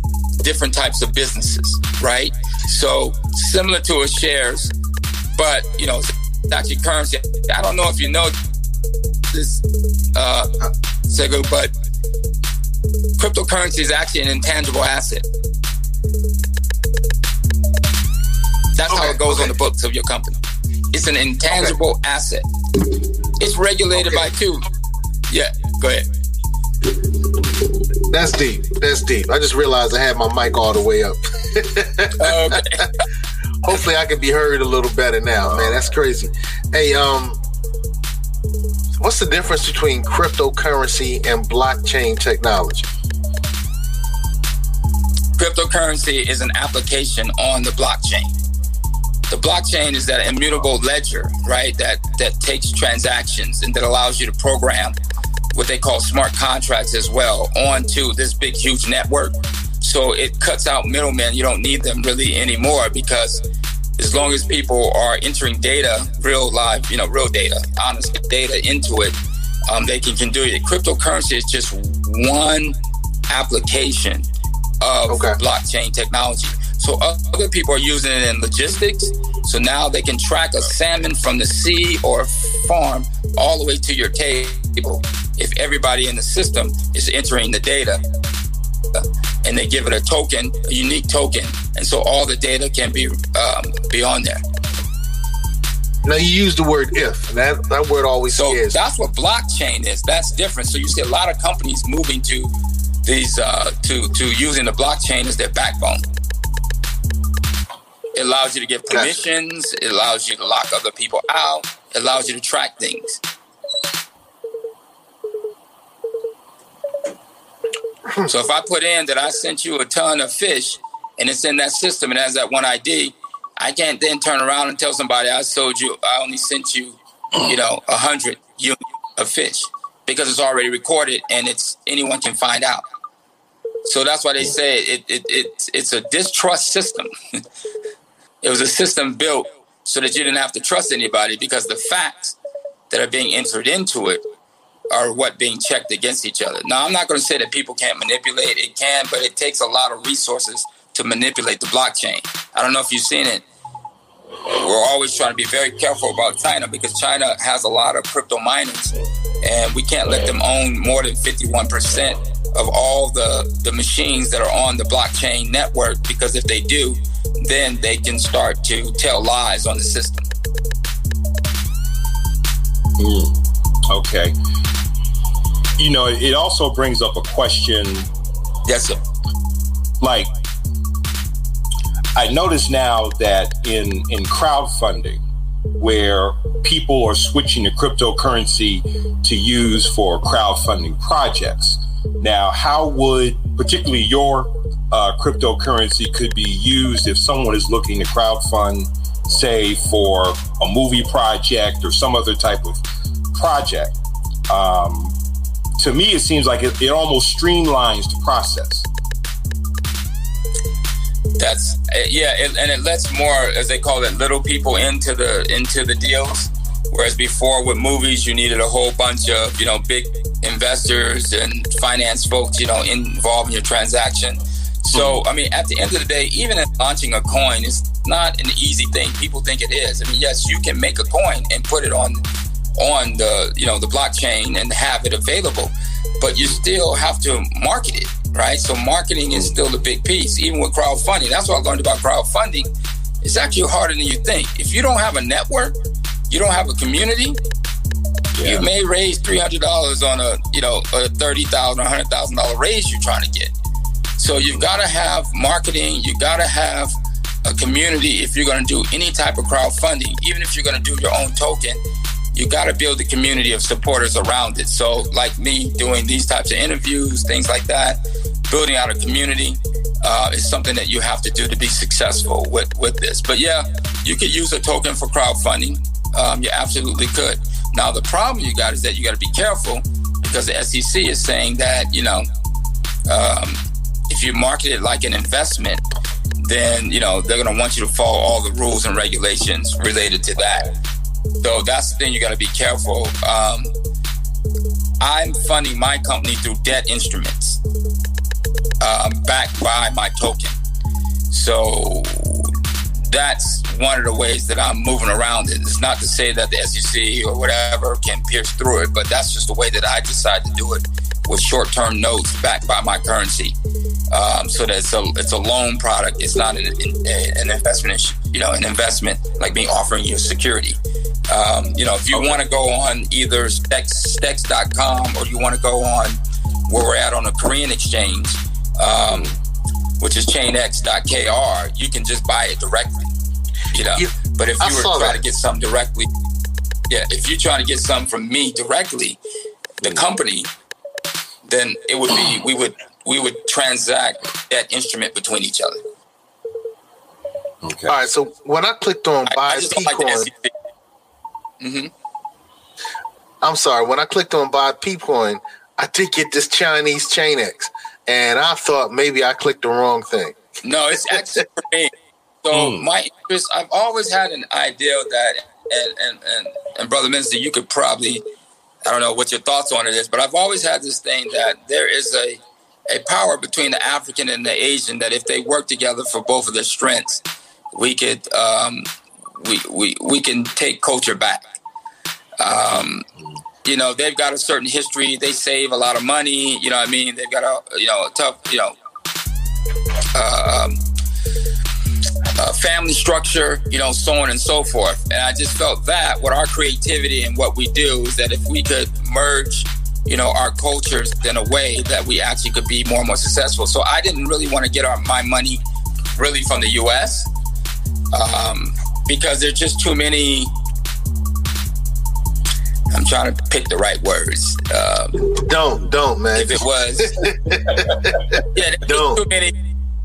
different types of businesses, right? So similar to a shares, but you know, it's actually currency. I don't know if you know this uh, Segu, but cryptocurrency is actually an intangible asset. That's okay, how it goes okay. on the books of your company. It's an intangible okay. asset. It's regulated by two. Yeah, go ahead. That's deep. That's deep. I just realized I had my mic all the way up. okay. Hopefully, I can be heard a little better now, man. That's crazy. Hey, um, What's the difference between cryptocurrency and blockchain technology? Cryptocurrency is an application on the blockchain. The blockchain is that immutable ledger, right? That that takes transactions and that allows you to program what they call smart contracts as well onto this big huge network. So it cuts out middlemen. You don't need them really anymore because as long as people are entering data, real live, you know, real data, honest data into it, um, they can, can do it. Cryptocurrency is just one application of okay. blockchain technology. So other people are using it in logistics. So now they can track a salmon from the sea or farm all the way to your table if everybody in the system is entering the data and they give it a token, a unique token, and so all the data can be um, be on there. Now you use the word if. That that word always so is. that's what blockchain is. That's different. So you see a lot of companies moving to these uh, to to using the blockchain as their backbone. It allows you to give permissions. It allows you to lock other people out. It allows you to track things. so if I put in that I sent you a ton of fish and it's in that system and has that one ID, I can't then turn around and tell somebody I sold you, I only sent you, you know, a hundred units of fish because it's already recorded and it's anyone can find out. So that's why they say it, it, it it's a distrust system. it was a system built so that you didn't have to trust anybody because the facts that are being entered into it are what being checked against each other. Now, I'm not going to say that people can't manipulate. It can, but it takes a lot of resources to manipulate the blockchain. I don't know if you've seen it. We're always trying to be very careful about China because China has a lot of crypto miners, and we can't let them own more than 51% of all the, the machines that are on the blockchain network because if they do, then they can start to tell lies on the system. Mm, okay. You know, it also brings up a question. Yes, sir. Like, I notice now that in in crowdfunding, where people are switching to cryptocurrency to use for crowdfunding projects. Now, how would particularly your uh, cryptocurrency could be used if someone is looking to crowdfund, say, for a movie project or some other type of project? Um, to me, it seems like it, it almost streamlines the process. That's uh, yeah, it, and it lets more, as they call it, little people into the into the deals. Whereas before with movies, you needed a whole bunch of you know big investors and finance folks, you know, involved in your transaction. So, I mean, at the end of the day, even in launching a coin is not an easy thing. People think it is. I mean, yes, you can make a coin and put it on on the you know the blockchain and have it available, but you still have to market it, right? So marketing is still a big piece, even with crowdfunding. That's what I learned about crowdfunding. It's actually harder than you think. If you don't have a network, you don't have a community. Yeah. You may raise three hundred dollars on a you know a thirty thousand, hundred thousand dollar raise you're trying to get. So you've got to have marketing. You got to have a community if you're going to do any type of crowdfunding. Even if you're going to do your own token, you got to build a community of supporters around it. So, like me doing these types of interviews, things like that, building out a community uh, is something that you have to do to be successful with, with this. But yeah, you could use a token for crowdfunding. Um, you absolutely could. Now, the problem you got is that you got to be careful because the SEC is saying that, you know, um, if you market it like an investment, then, you know, they're going to want you to follow all the rules and regulations related to that. So that's the thing you got to be careful. Um, I'm funding my company through debt instruments um, backed by my token. So that's one of the ways that I'm moving around it. It's not to say that the SEC or whatever can pierce through it, but that's just the way that I decide to do it with short-term notes backed by my currency. Um, so that it's a it's a loan product. It's not an, an investment. You know, an investment like me offering you security. Um, you know, if you okay. want to go on either Stex, Stex.com or you want to go on where we're at on a Korean exchange, um, which is chainx.kr, you can just buy it directly. You know, but if you were trying to get something directly, yeah, if you're trying to get something from me directly, the company, then it would be we would we would transact that instrument between each other. Okay. All right. So when I clicked on buy I, P coin, mm-hmm. I'm sorry. When I clicked on buy P coin, I did get this Chinese Chainx, and I thought maybe I clicked the wrong thing. No, it's actually for me. So mm. my interest, I've always had an idea that, and, and and and brother minister, you could probably, I don't know what your thoughts on it is, but I've always had this thing that there is a a power between the African and the Asian that if they work together for both of their strengths, we could um, we, we we can take culture back. Um, you know, they've got a certain history. They save a lot of money. You know I mean? They've got a you know a tough you know um, family structure. You know, so on and so forth. And I just felt that with our creativity and what we do is that if we could merge you know our cultures in a way that we actually could be more and more successful so i didn't really want to get our, my money really from the us um, because there's just too many i'm trying to pick the right words um, don't don't man if it was yeah there's don't. too many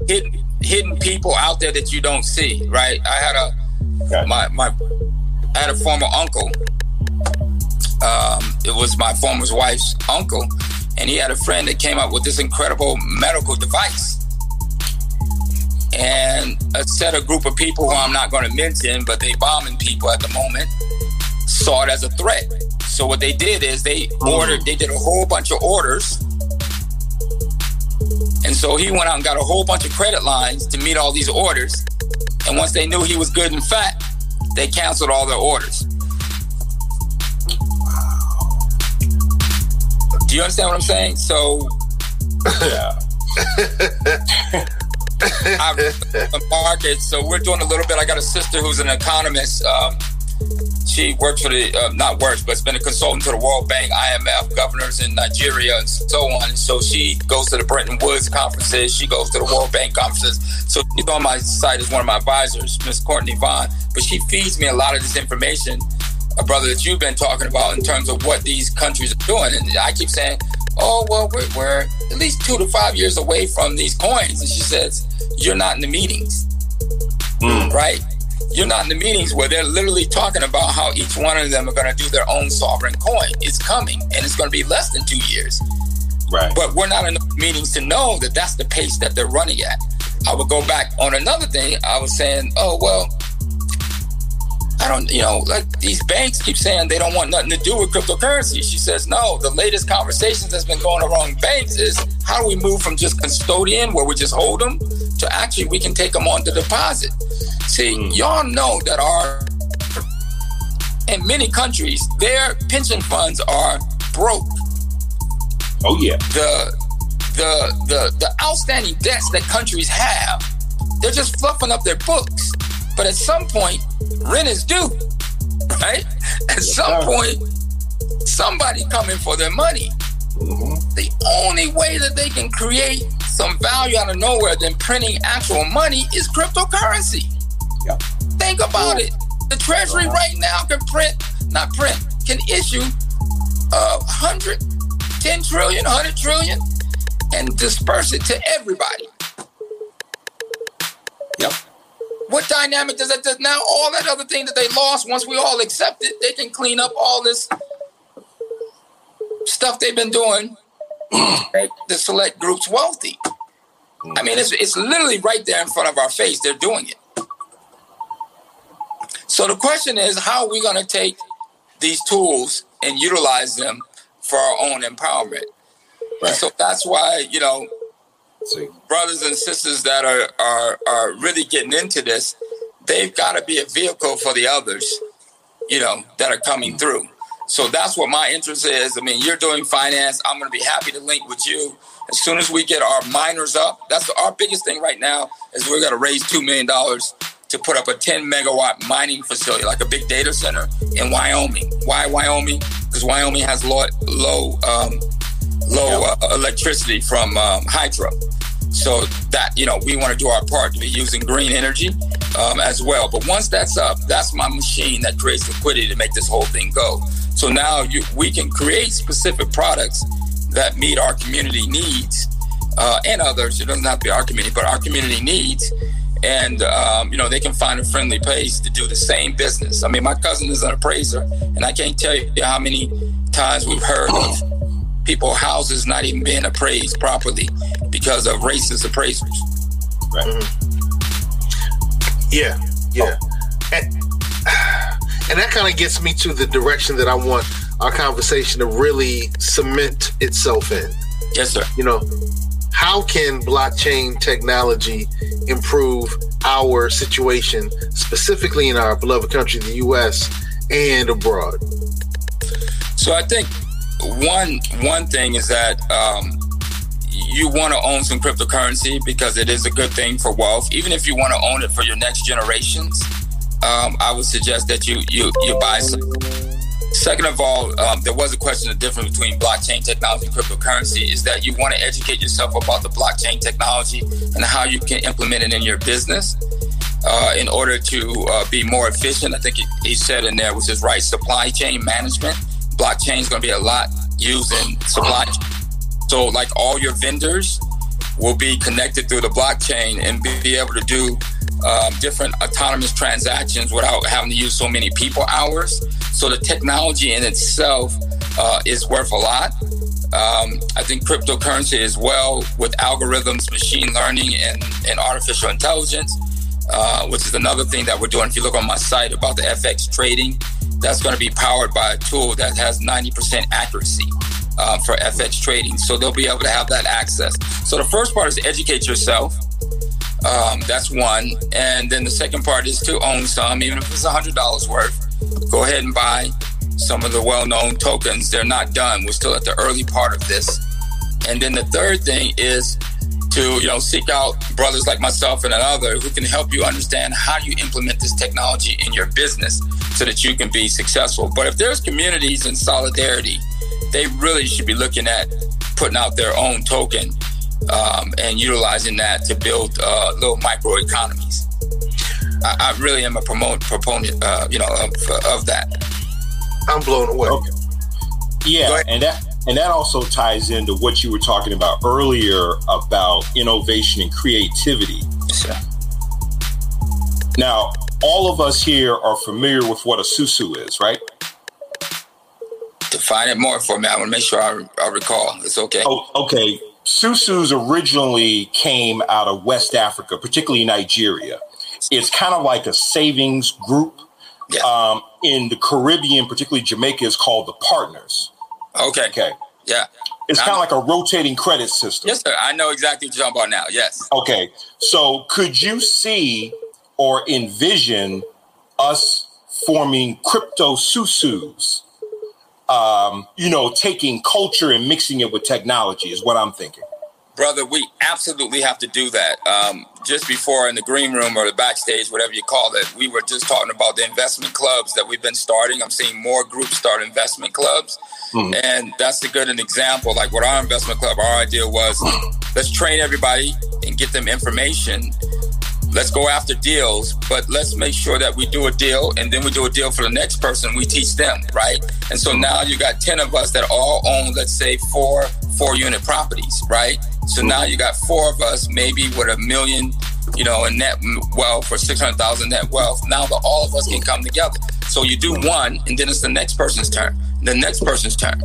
hidden, hidden people out there that you don't see right i had a okay. my my i had a former uncle um, it was my former wife's uncle, and he had a friend that came up with this incredible medical device. And a set of group of people who I'm not going to mention, but they bombing people at the moment, saw it as a threat. So what they did is they mm. ordered, they did a whole bunch of orders. And so he went out and got a whole bunch of credit lines to meet all these orders. And once they knew he was good and fat, they canceled all their orders. Do you understand what I'm saying? So, Yeah. I'm a market. So we're doing a little bit. I got a sister who's an economist. Um, she works for the uh, not works, but has been a consultant to the World Bank, IMF, governors in Nigeria, and so on. And so she goes to the Bretton Woods conferences. She goes to the World Bank conferences. So she's on my side as one of my advisors, Miss Courtney Vaughn. But she feeds me a lot of this information, brother that you've been talking about in terms of what these countries are doing. And I keep saying, oh well, we're, we're at least two to five years away from these coins. And she says, you're not in the meetings, hmm. right? You're not in the meetings where they're literally talking about how each one of them are going to do their own sovereign coin. It's coming, and it's going to be less than two years. Right. But we're not in the meetings to know that that's the pace that they're running at. I would go back on another thing. I was saying, oh well, I don't, you know, like these banks keep saying they don't want nothing to do with cryptocurrency. She says, no, the latest conversations that's been going around banks is how do we move from just custodian, where we just hold them, to actually we can take them on to deposit. See, hmm. y'all know that our, in many countries, their pension funds are broke. Oh yeah. The, the, the, the outstanding debts that countries have, they're just fluffing up their books. But at some point, rent is due, right? At some point, somebody coming for their money. Mm-hmm. The only way that they can create some value out of nowhere than printing actual money is cryptocurrency. Yep. Think about it. The Treasury uh-huh. right now can print, not print, can issue a hundred, ten trillion, hundred trillion, and disperse it to everybody. Dynamic does that do? Now all that other thing that they lost, once we all accept it, they can clean up all this stuff they've been doing to the select groups wealthy. I mean, it's, it's literally right there in front of our face. They're doing it. So the question is, how are we going to take these tools and utilize them for our own empowerment? And so that's why, you know. Brothers and sisters that are, are, are really getting into this, they've got to be a vehicle for the others, you know, that are coming through. So that's what my interest is. I mean, you're doing finance. I'm going to be happy to link with you. As soon as we get our miners up, that's our biggest thing right now is we're going to raise $2 million to put up a 10 megawatt mining facility, like a big data center in Wyoming. Why Wyoming? Because Wyoming has low, low, um, low uh, electricity from um, hydro. So that you know, we want to do our part to be using green energy um, as well. But once that's up, that's my machine that creates liquidity to make this whole thing go. So now you, we can create specific products that meet our community needs uh, and others. It doesn't have to be our community, but our community needs. And um, you know they can find a friendly place to do the same business. I mean, my cousin is an appraiser, and I can't tell you how many times we've heard of people houses not even being appraised properly because of racist appraisers. Right. Mm-hmm. Yeah, yeah. Oh. And, and that kind of gets me to the direction that I want our conversation to really cement itself in. Yes, sir. You know, how can blockchain technology improve our situation, specifically in our beloved country, the US, and abroad? So I think one one thing is that um, you want to own some cryptocurrency because it is a good thing for wealth. Even if you want to own it for your next generations, um, I would suggest that you you you buy some. Second of all, um, there was a question of difference between blockchain technology and cryptocurrency. Is that you want to educate yourself about the blockchain technology and how you can implement it in your business uh, in order to uh, be more efficient. I think he said in there, which is right, supply chain management. Blockchain is going to be a lot used in supply. chain. So, like all your vendors will be connected through the blockchain and be, able to do um, different autonomous transactions without having to use so many people hours. So the technology in itself uh, is worth a lot. Um, I think cryptocurrency as well with algorithms, machine learning, and, and artificial intelligence, uh, which is another thing that we're doing. If you look on my site about the FX trading, that's going to be powered by a tool that has 90% accuracy uh, for FX trading. So they'll be able to have that access. So the first part is educate yourself. Um, that's one. And then the second part is to own some, even if it's $100 worth. Go ahead and buy some of the well known tokens. They're not done. We're still at the early part of this. And then the third thing is to you know seek out brothers like myself and another who can help you understand how you implement this technology in your business so that you can be successful. But if there's communities in solidarity, they really should be looking at putting out their own token um, and utilizing that to build uh, little micro economies. I, I, really am a promote, proponent, uh, you know, of, of that. I'm blown away. Okay. Yeah, and that and that also ties into what you were talking about earlier about innovation and creativity. Sure. Now, all of us here are familiar with what a susu is, right? Define it more for me. I want to make sure I, I recall. It's okay. Oh, okay. Susus originally came out of West Africa, particularly Nigeria. It's kind of like a savings group. Yeah. Um, in the Caribbean, particularly Jamaica, is called the Partners. Okay. Okay. Yeah. It's kind of like a rotating credit system. Yes, sir. I know exactly what you're talking about now. Yes. Okay. So could you see or envision us forming crypto susus? Um, you know, taking culture and mixing it with technology is what I'm thinking. Brother, we absolutely have to do that. Um, just before in the green room or the backstage, whatever you call it, we were just talking about the investment clubs that we've been starting. I'm seeing more groups start investment clubs. Mm-hmm. And that's a good an example. Like what our investment club, our idea was let's train everybody and get them information let's go after deals, but let's make sure that we do a deal and then we do a deal for the next person. We teach them, right? And so now you got 10 of us that all own, let's say, four four unit properties, right? So now you got four of us, maybe with a million, you know, in net wealth or 600,000 net wealth. Now that all of us can come together. So you do one and then it's the next person's turn, the next person's turn.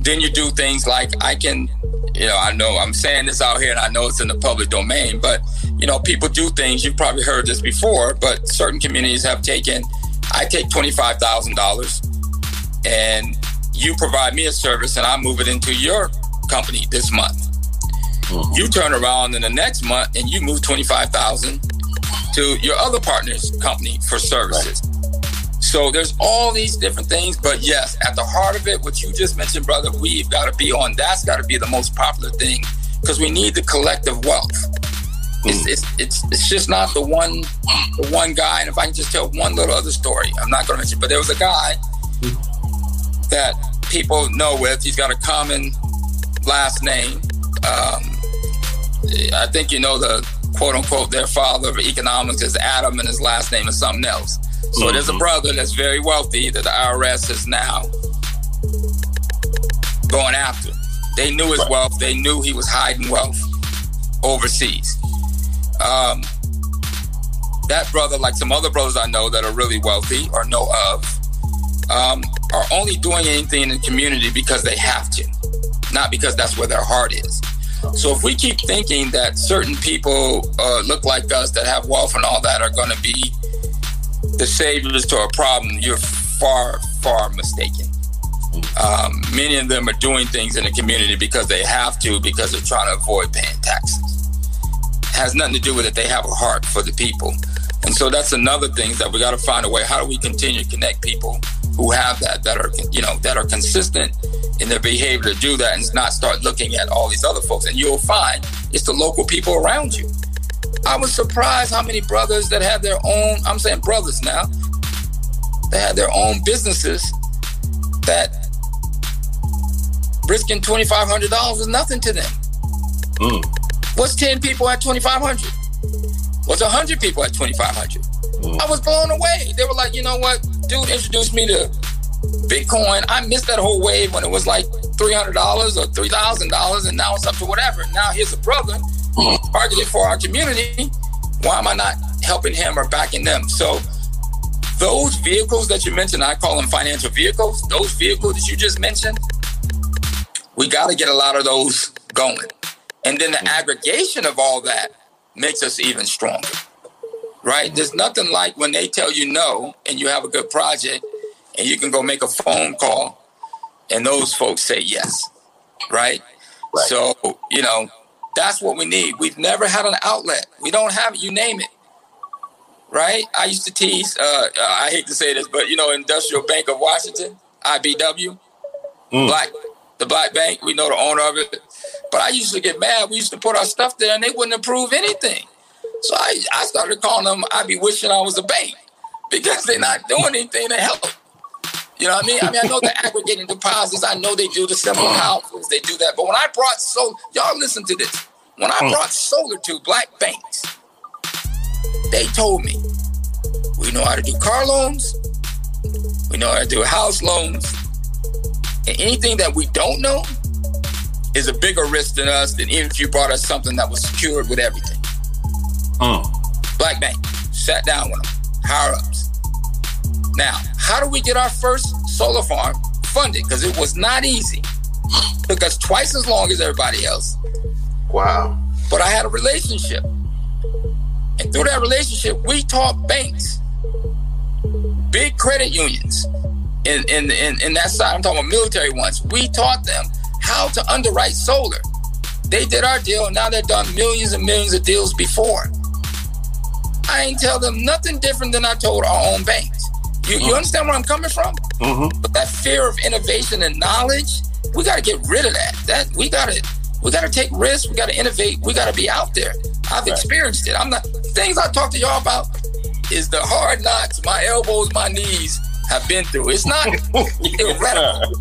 Then you do things like I can, you know, I know I'm saying this out here and I know it's in the public domain, but you know, people do things. You've probably heard this before, but certain communities have taken, I take $25,000 and you provide me a service and I move it into your company this month. Mm-hmm. You turn around in the next month and you move 25,000 to your other partner's company for services. Right. So there's all these different things, but yes, at the heart of it, what you just mentioned, brother, we've got to be on. That's got to be the most popular thing because we need the collective wealth. It's, mm. it's, it's, it's just not the one the one guy. And if I can just tell one little other story, I'm not going to mention, but there was a guy that people know with. He's got a common last name. Um, I think you know the quote unquote their father of economics is Adam, and his last name is something else. So mm-hmm. there's a brother that's very wealthy that the IRS is now going after. They knew his wealth. They knew he was hiding wealth overseas. Um, that brother, like some other brothers I know that are really wealthy or know of, um, are only doing anything in the community because they have to, not because that's where their heart is. So if we keep thinking that certain people uh, look like us that have wealth and all that are going to be the saviors to a problem, you're far, far mistaken. Um, many of them are doing things in the community because they have to, because they're trying to avoid paying taxes has nothing to do with it. They have a heart for the people. And so that's another thing that we got to find a way. How do we continue to connect people who have that, that are, you know, that are consistent in their behavior to do that and not start looking at all these other folks. And you'll find it's the local people around you. I was surprised how many brothers that have their own, I'm saying brothers now, they had their own businesses that risking $2,500 is nothing to them. Mm. What's 10 people at 2,500? What's 100 people at 2,500? Mm. I was blown away. They were like, you know what? Dude introduced me to Bitcoin. I missed that whole wave when it was like $300 or $3,000 and now it's up to whatever. Now here's a brother mm. targeted for our community. Why am I not helping him or backing them? So those vehicles that you mentioned, I call them financial vehicles. Those vehicles that you just mentioned, We got to get a lot of those going. And then the Mm-hmm. aggregation of all that makes us even stronger. Right? There's nothing like when they tell you no and you have a good project and you can go make a phone call and those folks say yes. Right? Right. So, you know, that's what we need. We've never had an outlet. We don't have it, you name it. Right? I used to tease, uh, I hate to say this, but you know, Industrial Bank of Washington, IBW, Mm. Black, the Black Bank, we know the owner of it. But I used to get mad. We used to put our stuff there and they wouldn't approve anything. So I, I started calling them, I'd be wishing I was a bank because they're not doing anything to help. You know what I mean? I mean, I know they're aggregating deposits. I know they do the simple houses. They do that. But when I brought solar, y'all listen to this. When I brought solar to black banks, they told me, we know how to do car loans. We know how to do house loans. And anything that we don't know is a bigger risk than us than even if you brought us something that was secured with everything. Oh. Black Bank sat down with them, higher ups. Now, how do we get our first solar farm funded? Because it was not easy. Took us twice as long as everybody else. Wow. But I had a relationship. And through that relationship, we taught banks, big credit unions, in, in, in, in that side, I'm talking about military ones. We taught them how to underwrite solar. They did our deal, and now they've done millions and millions of deals before. I ain't tell them nothing different than I told our own banks. You, you understand where I'm coming from? Mm-hmm. But that fear of innovation and knowledge, we got to get rid of that. That we got to we got to take risks. We got to innovate. We got to be out there. I've Right. experienced it. I'm not things I talk to y'all about is the hard knocks my elbows, my knees have been through. It's not theoretical.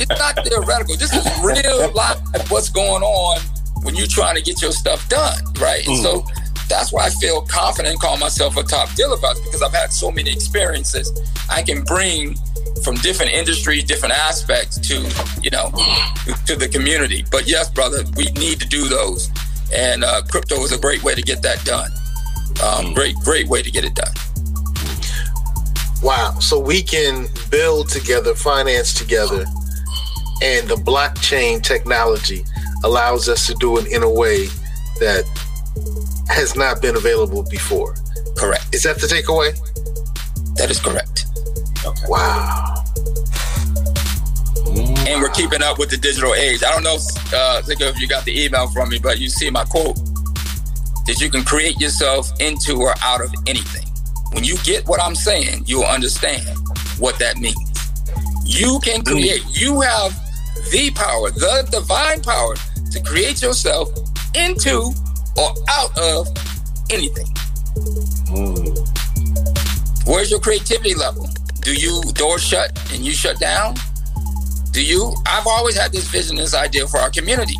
It's not theoretical. This is real life. What's going on when you're trying to get your stuff done, right? And so that's why I feel confident call myself a top dealer it because I've had so many experiences I can bring from different industries, different aspects to, you know, to the community. But yes, brother, we need to do those. And uh, crypto is a great way to get that done. Um, great, great way to get it done. Wow. So we can build together, finance together, and the blockchain technology allows us to do it in a way that has not been available before. Correct. Is that the takeaway? That is correct. Wow. and we're keeping up with the digital age. I don't know, uh, Zika, if you got the email from me, but you see my quote that you can create yourself into or out of anything. When you get what I'm saying, you'll understand what that means. You can create, you have the power, the divine power to create yourself into or out of anything. Where's your creativity level? Do you door shut and you shut down? Do you? I've always had this vision, this idea for our community,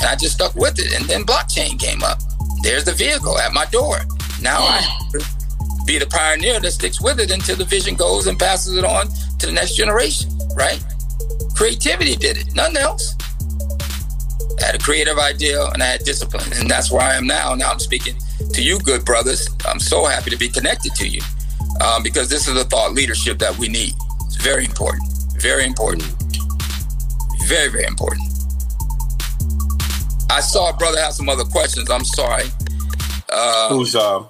and I just stuck with it. And then blockchain came up. There's the vehicle at my door. Now I be the pioneer that sticks with it until the vision goes and passes it on to the next generation. Right? Creativity did it. Nothing else. I had a creative idea and I had discipline, and that's where I am now. Now I'm speaking to you, good brothers. I'm so happy to be connected to you um, because this is the thought leadership that we need. It's very important. Very important. Very, very important. I saw a brother have some other questions. I'm sorry. Uh, Who's um?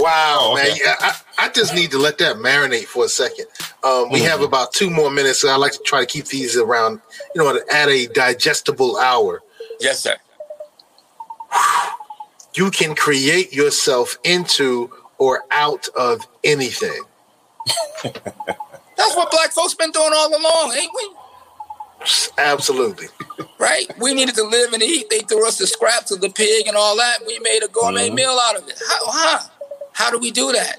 Wow, Oh, okay. man. Yeah, I, I just need to let that marinate for a second. Um, we have about two more minutes, so I like to try to keep these around, you know, at a digestible hour. yes, sir. You can create yourself into or out of anything. That's what black folks been doing all along, ain't we? Absolutely. Right? We needed to live and eat. They threw us the scraps of the pig and all that. We made a gourmet Mhm. meal out of it. How, huh? How do we do that?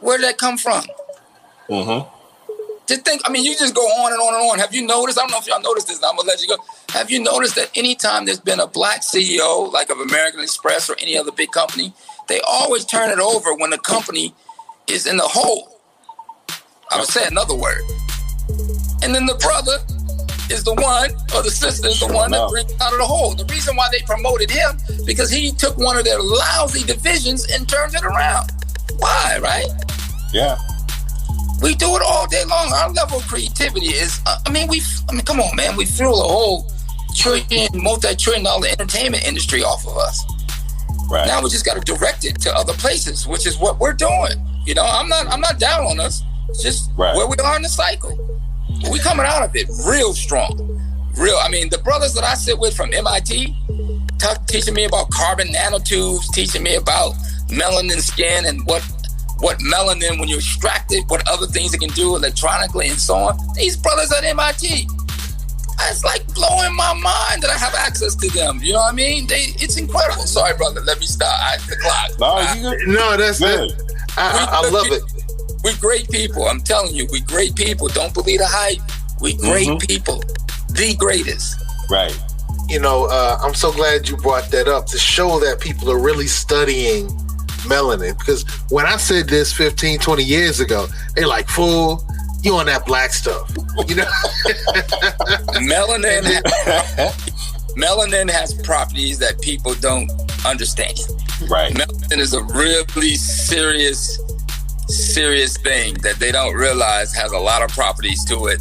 Where did that come from? Mm-hmm. Just think, I mean, you just go on and on and on. Have you noticed? I don't know if y'all noticed this. I'm gonna let you go. Have you noticed that anytime there's been a black CEO, like of American Express or any other big company, they always turn it over when the company is in the hole. I would say another word. And then the brother is the one, or the sister is the one that brings out of the hole. The reason why they promoted him because he took one of their lousy divisions and turned it around. Why, right? Yeah. We do it all day long. Our level of creativity is, uh, I mean, we, I mean, come on, man. We fuel a whole trillion, multi-trillion dollar entertainment industry off of us. Right. Now we just got to direct it to other places, which is what we're doing. You know, I'm not, I'm not down on us. It's just Right. where we are in the cycle. We coming out of it real strong, real. I mean, the brothers that I sit with from MIT, t- teaching me about carbon nanotubes, teaching me about melanin skin and what what melanin when you extract it, what other things it can do electronically and so on. These brothers at MIT, it's like blowing my mind that I have access to them. You know what I mean? They, it's incredible. Sorry, brother. Let me stop. I, the clock. No, I- you. No, that's Good. it. I, I, I love it. We great people. I'm telling you, we great people. Don't believe the hype. We great Mhm. people. The greatest. Right. You know, uh, I'm so glad you brought that up to show that people are really studying melanin. Because when I said this 15, 20 years ago, they're like, fool, you on that black stuff. You know? Melanin, melanin has properties that people don't understand. Right. Melanin is a really serious, serious thing that they don't realize has a lot of properties to it.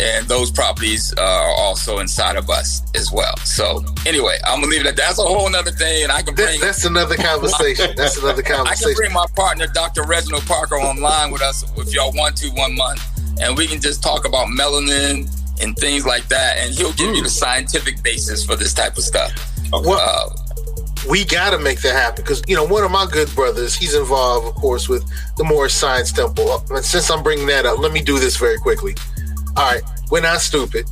And those properties uh, are also inside of us as well. So, anyway, I'm gonna leave it at that. That's a whole other thing, and I can bring that's another conversation. That's another conversation. I can bring my partner, Dr. Reginald Parker, online with us if y'all want to one month, and we can just talk about melanin and things like that, and he'll give you the scientific basis for this type of stuff. Okay. Well, Uh, we got to make that happen because you know one of my good brothers he's involved of course with the Moorish Science Temple and since I'm bringing that up let me do this very quickly. All right we're not stupid.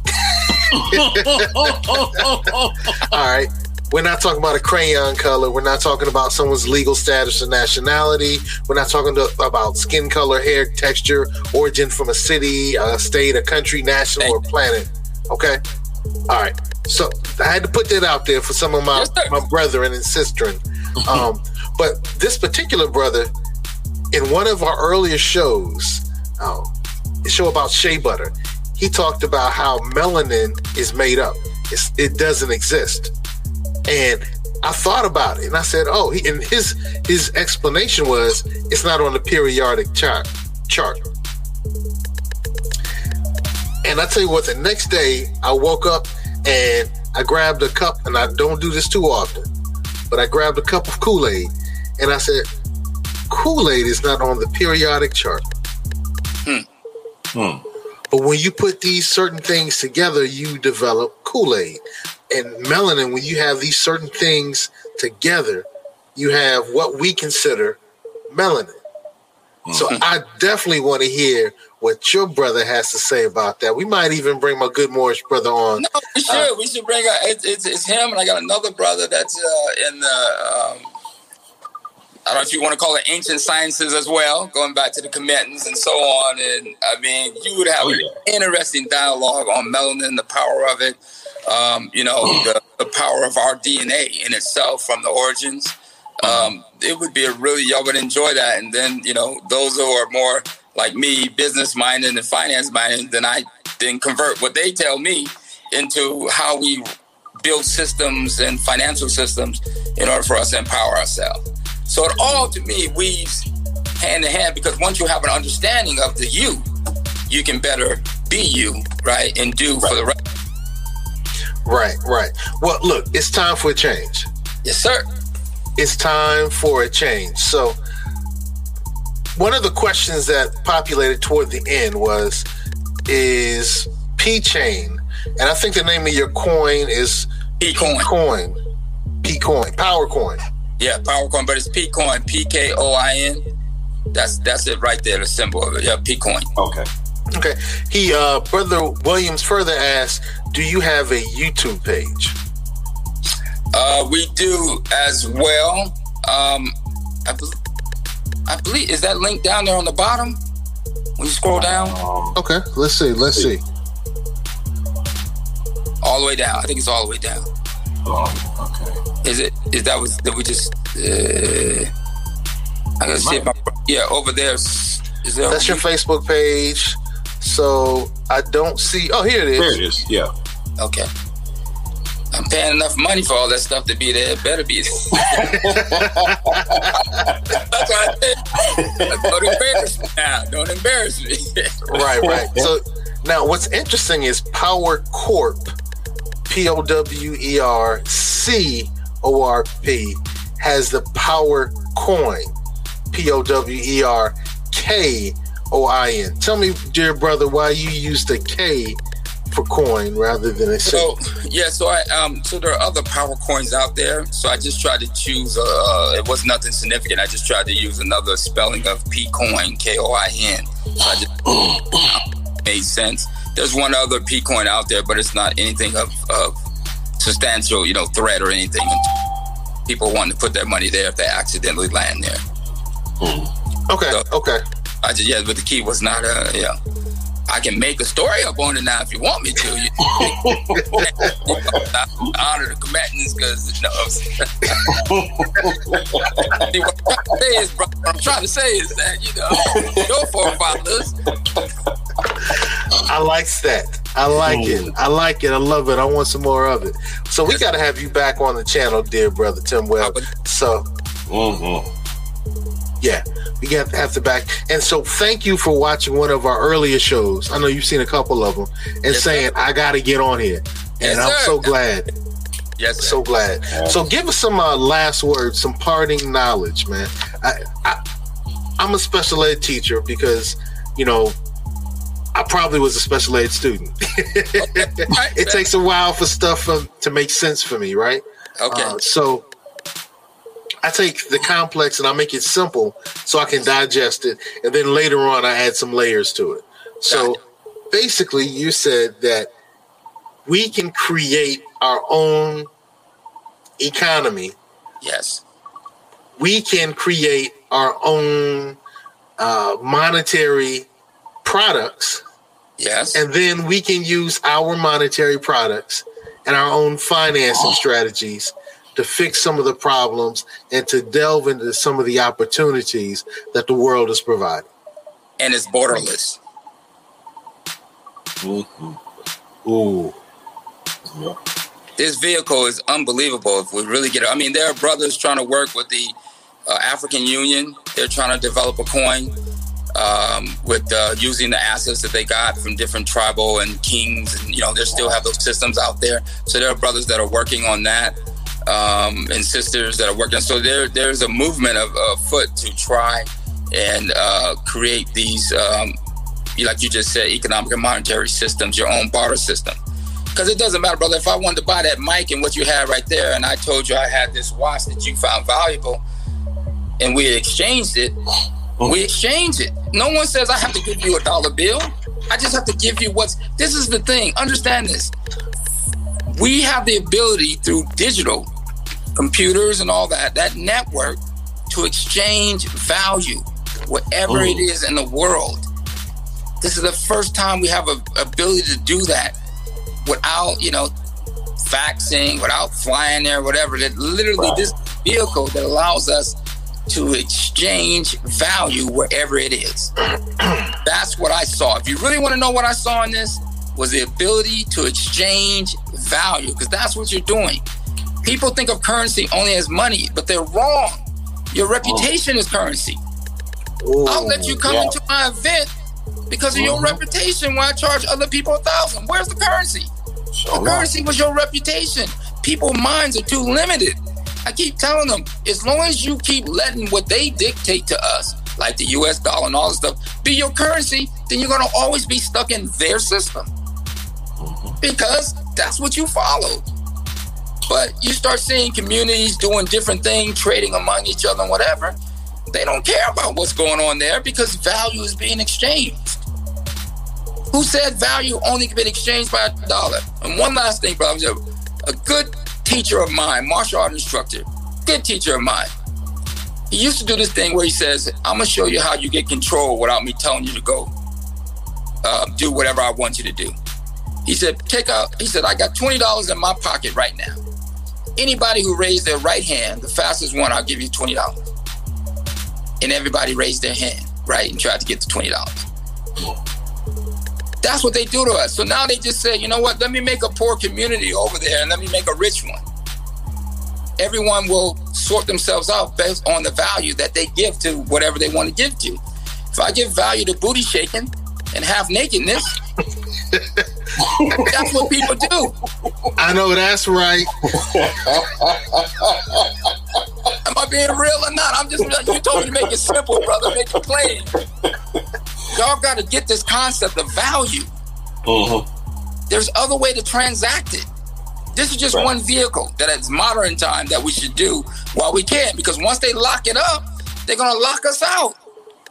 All right we're not talking about a crayon color. We're not talking about someone's legal status or nationality. We're not talking to, about skin color hair texture origin from a city a state a country national or planet okay all right so I had to put that out there for some of my, Yes, my brethren and sistren. Um, but this particular brother, in one of our earlier shows, oh, a show about shea butter, he talked about how melanin is made up. It's, it doesn't exist. And I thought about it and I said, oh, he, and his his explanation was it's not on the periodic chart chart. And I tell you what, the next day I woke up and I grabbed a cup, and I don't do this too often, but I grabbed a cup of Kool Aid and I said, Kool Aid is not on the periodic chart. Hmm. Hmm. But when you put these certain things together, you develop Kool Aid. And melanin, when you have these certain things together, you have what we consider melanin. So I definitely want to hear what your brother has to say about that. We might even bring my good Moorish brother on. no, we should. we should bring. A, it's, it's, it's him, and I got another brother that's uh, in the. Um, I don't know if you want to call it ancient sciences as well, going back to the Commentans and so on. And I mean, you would have Oh, an interesting dialogue on melanin, the power of it. Um, you know, the, the power of our DNA in itself from the origins. Um, it would be a really y'all would enjoy that. And then you know, those who are more like me, business minded and finance minded, then I then convert what they tell me into how we build systems and financial systems in order for us to empower ourselves. So it all to me weaves hand in hand because once you have an understanding of the you, you can better be you, right, and do for the rest. Right, right. Well, look, it's time for a change. Yes, sir. It's time for a change. So, one of the questions that populated toward the end was Is P Chain, and I think the name of your coin is P coin. Coin, P Coin, Power Coin. Yeah, power coin, but it's P coin, P K O I N. That's that's it right there, the symbol of it. Yeah, P coin. Okay. Okay. He, uh, Brother Williams further asked, Do you have a YouTube page? Uh, we do as well. Um, I, bel I believe is that link down there on the bottom when you scroll down Okay, let's see. Let's see. all the way down. I think it's all the way down. oh, okay. Is it? Is that was that we just? Uh, I gotta see if my yeah over there. Is is there? That's your Facebook page. So I don't see. Oh, here it is. There it is. Yeah. Okay. I'm paying enough money for all that stuff to be there. It better be there. That's I don't embarrass me now. Don't embarrass me. right, right. So now, what's interesting is Power Corp, P O W E R C O R P, has the Power Coin, P O W E R K O I N. Tell me, dear brother, why you use the K for coin rather than a? So yeah, so I um so there are other power coins out there. So I just tried to choose. Uh, uh it was nothing significant. I just tried to use another spelling of P coin, K O I N. So I just made sense. There's one other P coin out there, but it's not anything of, of substantial, you know, threat or anything. People want to put their money there if they accidentally land there. Okay, So- okay. I just yeah, but the key was not uh yeah. I can make a story up on it now if you want me to. You, I honor the combatants because you know. See, what I'm trying to say is, bro, what I'm trying to say is that you know your forefathers. I like that. I like it. I like it. I love it. I want some more of it. So we got to have you back on the channel, dear brother Tim Webb. So Mm-hmm. yeah, we got to have to back. And so thank you for watching one of our earlier shows. I know you've seen a couple of them and Yes, saying I got to get on here. Yes, and I'm sir. so glad. Yes, sir. So glad. So give us some uh, last words, some parting knowledge, man. I, I I'm a special ed teacher because you know I probably was a special ed student. Right, it takes a while for stuff um, to make sense for me, right? okay. Uh, so I take the complex and I make it simple so I can digest it, and then later on I add some layers to it. So Gotcha. basically, you said that we can create our own economy. yes. We can create our own uh, monetary products, Yes. and then we can use our monetary products and our own financing strategies to fix some of the problems and to delve into some of the opportunities that the world is providing. and it's borderless. Ooh. this vehicle is unbelievable if we really get it. I mean, there are brothers trying to work with the uh, African Union. They're trying to develop a coin um, with uh, using the assets that they got from different tribal and kings. And, you know, they still have those systems out there. So there are brothers that are working on that um, and sisters that are working. So there, there's a movement of foot to try and uh, create these, um, like you just said, economic and monetary systems, your own barter system. Because it doesn't matter, brother. If I wanted to buy that mic and what you had right there, and I told you I had this watch that you found valuable, and we exchanged it, we exchange it. No one says I have to give you a dollar bill. I just have to give you what's. This is the thing. Understand this. We have the ability through digital computers and all that, that network, to exchange value, whatever it is in the world. This is the first time we have a ability to do that without, you know, faxing, without flying there, whatever. That literally this vehicle that allows us to exchange value wherever it is. That's what I saw. If you really want to know what I saw in this, was the ability to exchange value, because that's what you're doing. People think of currency only as money, but they're wrong. Your oh. reputation is currency. Ooh. I'll let you come yeah. into my event because of your mm-hmm. reputation when I charge other people a thousand. Where's the currency? The currency was your reputation. People minds are too limited. I keep telling them, as long as you keep letting what they dictate to us, like the US dollar and all this stuff, be your currency, then you're gonna always be stuck in their system. Mm-hmm. Because that's what you followed. But you start seeing communities doing different things, trading among each other and whatever. They don't care about what's going on there because value is being exchanged. Who said value only can be exchanged by a dollar? And one last thing, brother, a, good teacher of mine, martial art instructor, good teacher of mine. He used to do this thing where he says, "I'm gonna show you how you get control without me telling you to go uh, do whatever I want you to do." He said, "Take out." He said, "I got twenty dollars in my pocket right now. Anybody who raised their right hand, the fastest one, I'll give you twenty dollars." And everybody raised their hand, right, and tried to get the twenty dollars. That's what they do to us. So now they just say, you know what? Let me make a poor community over there and let me make a rich one. Everyone will sort themselves out based on the value that they give to whatever they want to give to. If I give value to booty shaking and half nakedness, that's what people do. I know that's right. Am I being real or not? I'm just you told me to make it simple, brother. Make it plain. Y'all got to get this concept of value. Mm-hmm. There's other way to transact it. This is just Right. one vehicle that is modern time that we should do while we can. Because once they lock it up, they're gonna lock us out.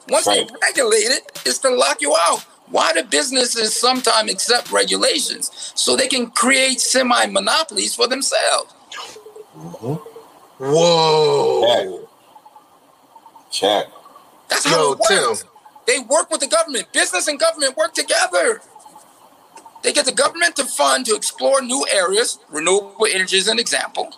Once Right. they regulate it, it's to lock you out. Why do businesses sometimes accept regulations so they can create semi monopolies for themselves? Whoa. Check. That's how Yo, it works. Tim. They work with the government. Business and government work together. They get the government to fund to explore new areas. Renewable energy is an example.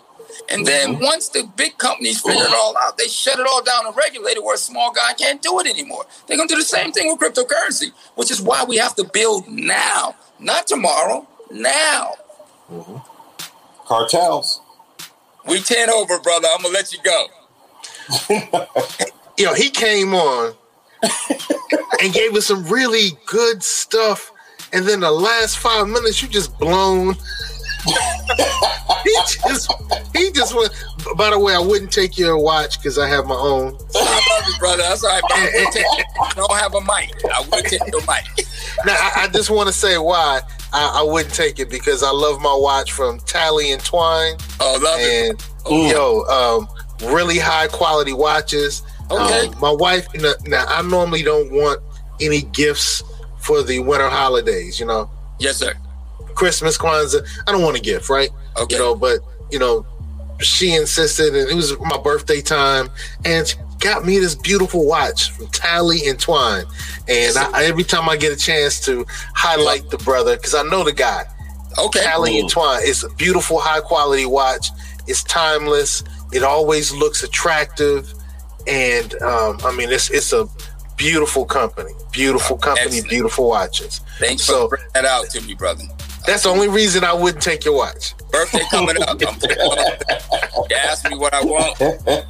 And then mm-hmm. once the big companies figure it mm-hmm. all out, they shut it all down and regulate it where a small guy can't do it anymore. They're going to do the same thing with cryptocurrency, which is why we have to build now, not tomorrow, now. Mm-hmm. Cartels. We 10 over, brother. I'm going to let you go. you know, he came on and gave us some really good stuff. And then the last five minutes, you just blown. he just he just went. By the way, I wouldn't take your watch because I have my own. I love you, brother. That's all right. But I, take, I don't have a mic. I would take your mic. Now, I, I just want to say why I, I wouldn't take it because I love my watch from Tally and Twine, Oh, love it. and yo, um, really high quality watches. Okay. Um, my wife, now I normally don't want any gifts for the winter holidays. You know, Yes, sir. Christmas, Kwanzaa. I don't want a gift, right? Okay. You know, but you know, she insisted, and it was my birthday time, and she got me this beautiful watch from Tally and Twine. And I, every time I get a chance to highlight the brother, because I know the guy, Okay. Tally and Twine. It's a beautiful, high quality watch. It's timeless. It always looks attractive, and um, I mean, it's it's a beautiful company. Beautiful company. Excellent. Beautiful watches. Thanks So- for bringing that out to me, brother. That's the only reason I wouldn't take your watch. Birthday coming up. I'm. You ask me what I want.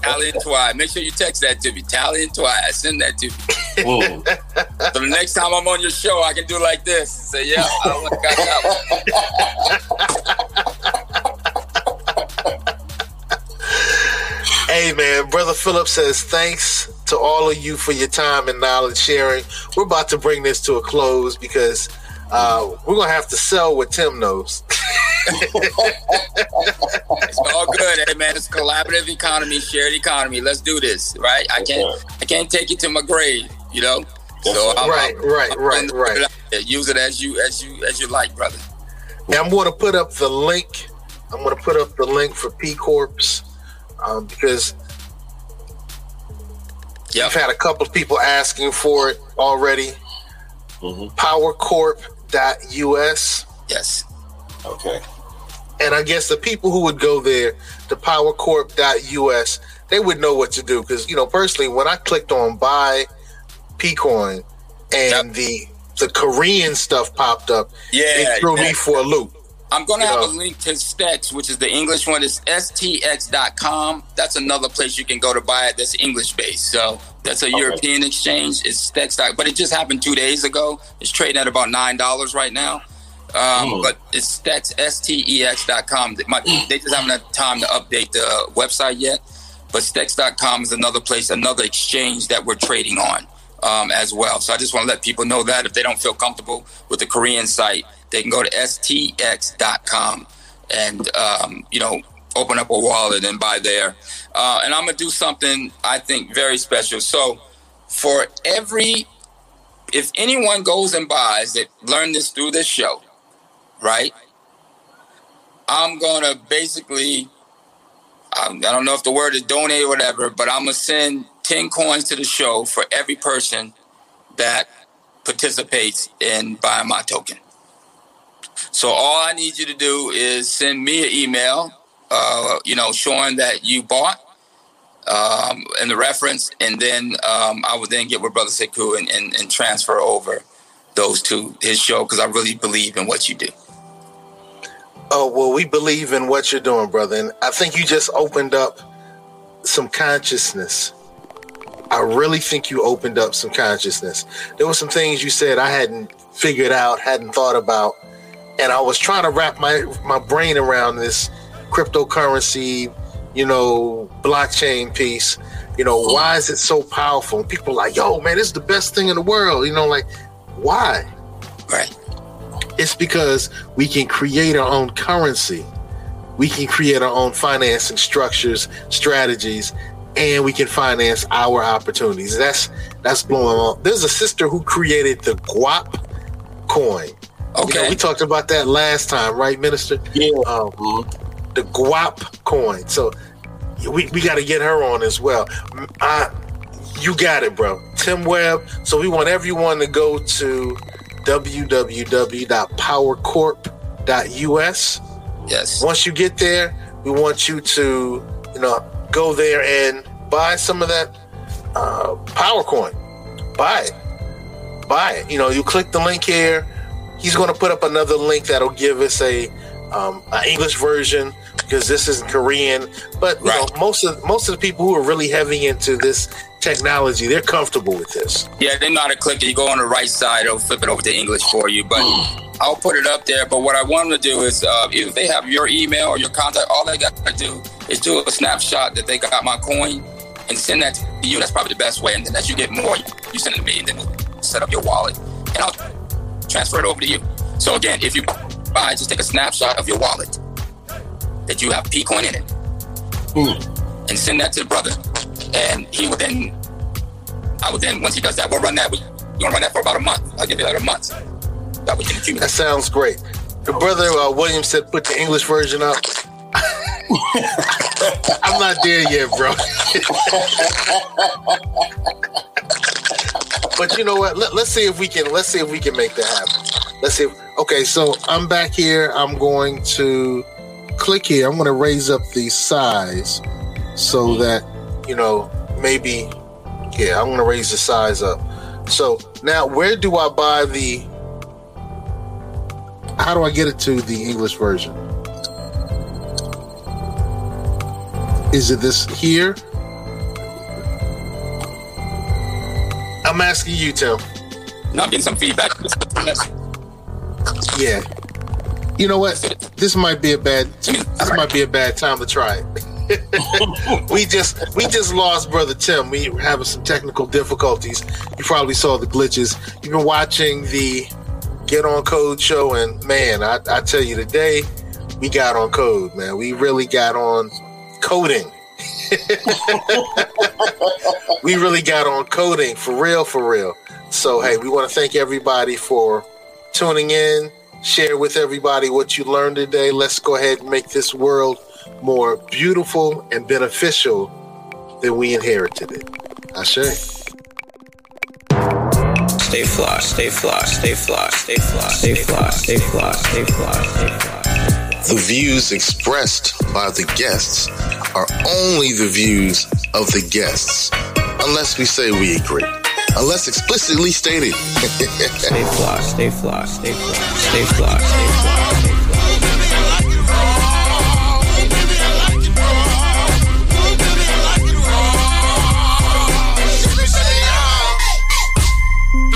Tally and Twi. Make sure you text that to me. Tally and Twi. Send that to me. Mm. So the next time I'm on your show, I can do like this. Say, yeah, I want got that one. Hey man, brother Philip says thanks to all of you for your time and knowledge sharing. We're about to bring this to a close because uh, we're gonna have to sell what Tim knows. It's all good, hey man. It's collaborative economy, shared economy. Let's do this, right? I can't, I can't take it to my grave, you know. So I'm, Right, I'm- right, I'm right, willing to put right. it. Use it as you, as you, as you like, brother. And I'm gonna put up the link. I'm gonna put up the link for P Corps um, because Yep. I've had a couple of people asking for it already. Mhm. us. Yes. Okay. And I guess the people who would go there to powercorp.us, they would know what to do. Because, you know, personally, when I clicked on buy Pcoin and Yep. the the Korean stuff popped up, Yeah. it threw me for a loop. I'm going to have know. a link to Stex, which is the English one. It's stx.com. That's another place you can go to buy it that's English based. So that's a European exchange. It's Stex. But it just happened two days ago. It's trading at about $9 right now. Um, Mm. But it's Stex, S-T-E-X.com. They might- They just haven't had time to update the website yet. But Stex.com is another place, another exchange that we're trading on um, as well. So I just want to let people know that if they don't feel comfortable with the Korean site, they can go to stx.com and, um, you know, open up a wallet and buy there. Uh, and I'm to do something I think very special. So for every, if anyone goes and buys that learn this through this show, right? I'm to basically um, I don't know if the word is donate or whatever, but I'm gonna send ten coins to the show for every person that participates in buying my token. So all I need you to do is send me an email, uh, you know, showing that you bought um, and the reference, and then um, I would then get with Brother Sekou and, and, and transfer over those two, his show, because I really believe in what you do. Oh, well, we believe in what you're doing, brother. And I think you just opened up some consciousness. I really think you opened up some consciousness. There were some things you said I hadn't figured out, hadn't thought about, and I was trying to wrap my my brain around this cryptocurrency, you know, blockchain piece. You know, why is it so powerful? And people are like, yo, man, this is the best thing in the world. You know, like, why? Right. It's because we can create our own currency. We can create our own financing structures, strategies, and we can finance our opportunities. That's that's blowing up. There's a sister who created the Guap coin. Okay. You know, we talked about that last time, right, Minister? Yeah. Um, the Guap coin. So we, we got to get her on as well. I, you got it, bro. Tim Webb. So we want everyone to go to www.powercorp.us. Yes. Once you get there, we want you to, you know, go there and buy some of that uh, Power Coin. Buy it. Buy it. You know, you click the link here. He's going to put up another link that'll give us a um, an English version because this is Korean. But you Right. know, most of most of the people who are really heavy into this technology, they're comfortable with this. Yeah, they know how to click it. You go on the right side, it'll flip it over to English for you. But I'll put it up there. But what I want them to do is, uh, if they have your email or your contact, all they got to do is do a snapshot that they got my coin and send that to you. That's probably the best way. And then as you get more, you send it to me, and then we'll set up your wallet, and I'll transfer it over to you. So again, if you buy, just take a snapshot of your wallet that you have P-Coin in it, and send that to the brother, and he would then I would then, once he does that, we'll run that. We're going to run that for about a month. I'll give you like a month. That we can That sounds great. The brother uh, William said, "Put the English version up." I'm not there yet, bro. but you know what? Let, let's see if we can. Let's see if we can make that happen. Let's see. If, okay, so I'm back here. I'm going to click here. I'm going to raise up the size so mm-hmm. that you know maybe. Yeah, I'm going to raise the size up. So now, where do I buy the? How do I get it to the English version? Is it this here? I'm asking you, Tim. Now I'm getting some feedback. Yeah. You know what? This might be a bad. This might be a bad time to try it. we just we just lost brother Tim. We were having some technical difficulties. You probably saw the glitches. You've been watching the Get on Code show, and man, I, I tell you, today we got on code, man. We really got on coding. we really got on coding for real, for real. So, hey, we want to thank everybody for tuning in. Share with everybody what you learned today. Let's go ahead and make this world more beautiful and beneficial than we inherited it. Ashe. Stay fly, stay fly, stay fly, stay fly, stay fly, stay fly, stay fly, stay fly. The views expressed by the guests are only the views of the guests, unless we say we agree, unless explicitly stated. Stay fly, stay fly, stay fly, stay fly, stay fly, stay fly.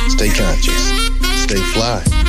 Stay conscious, stay fly.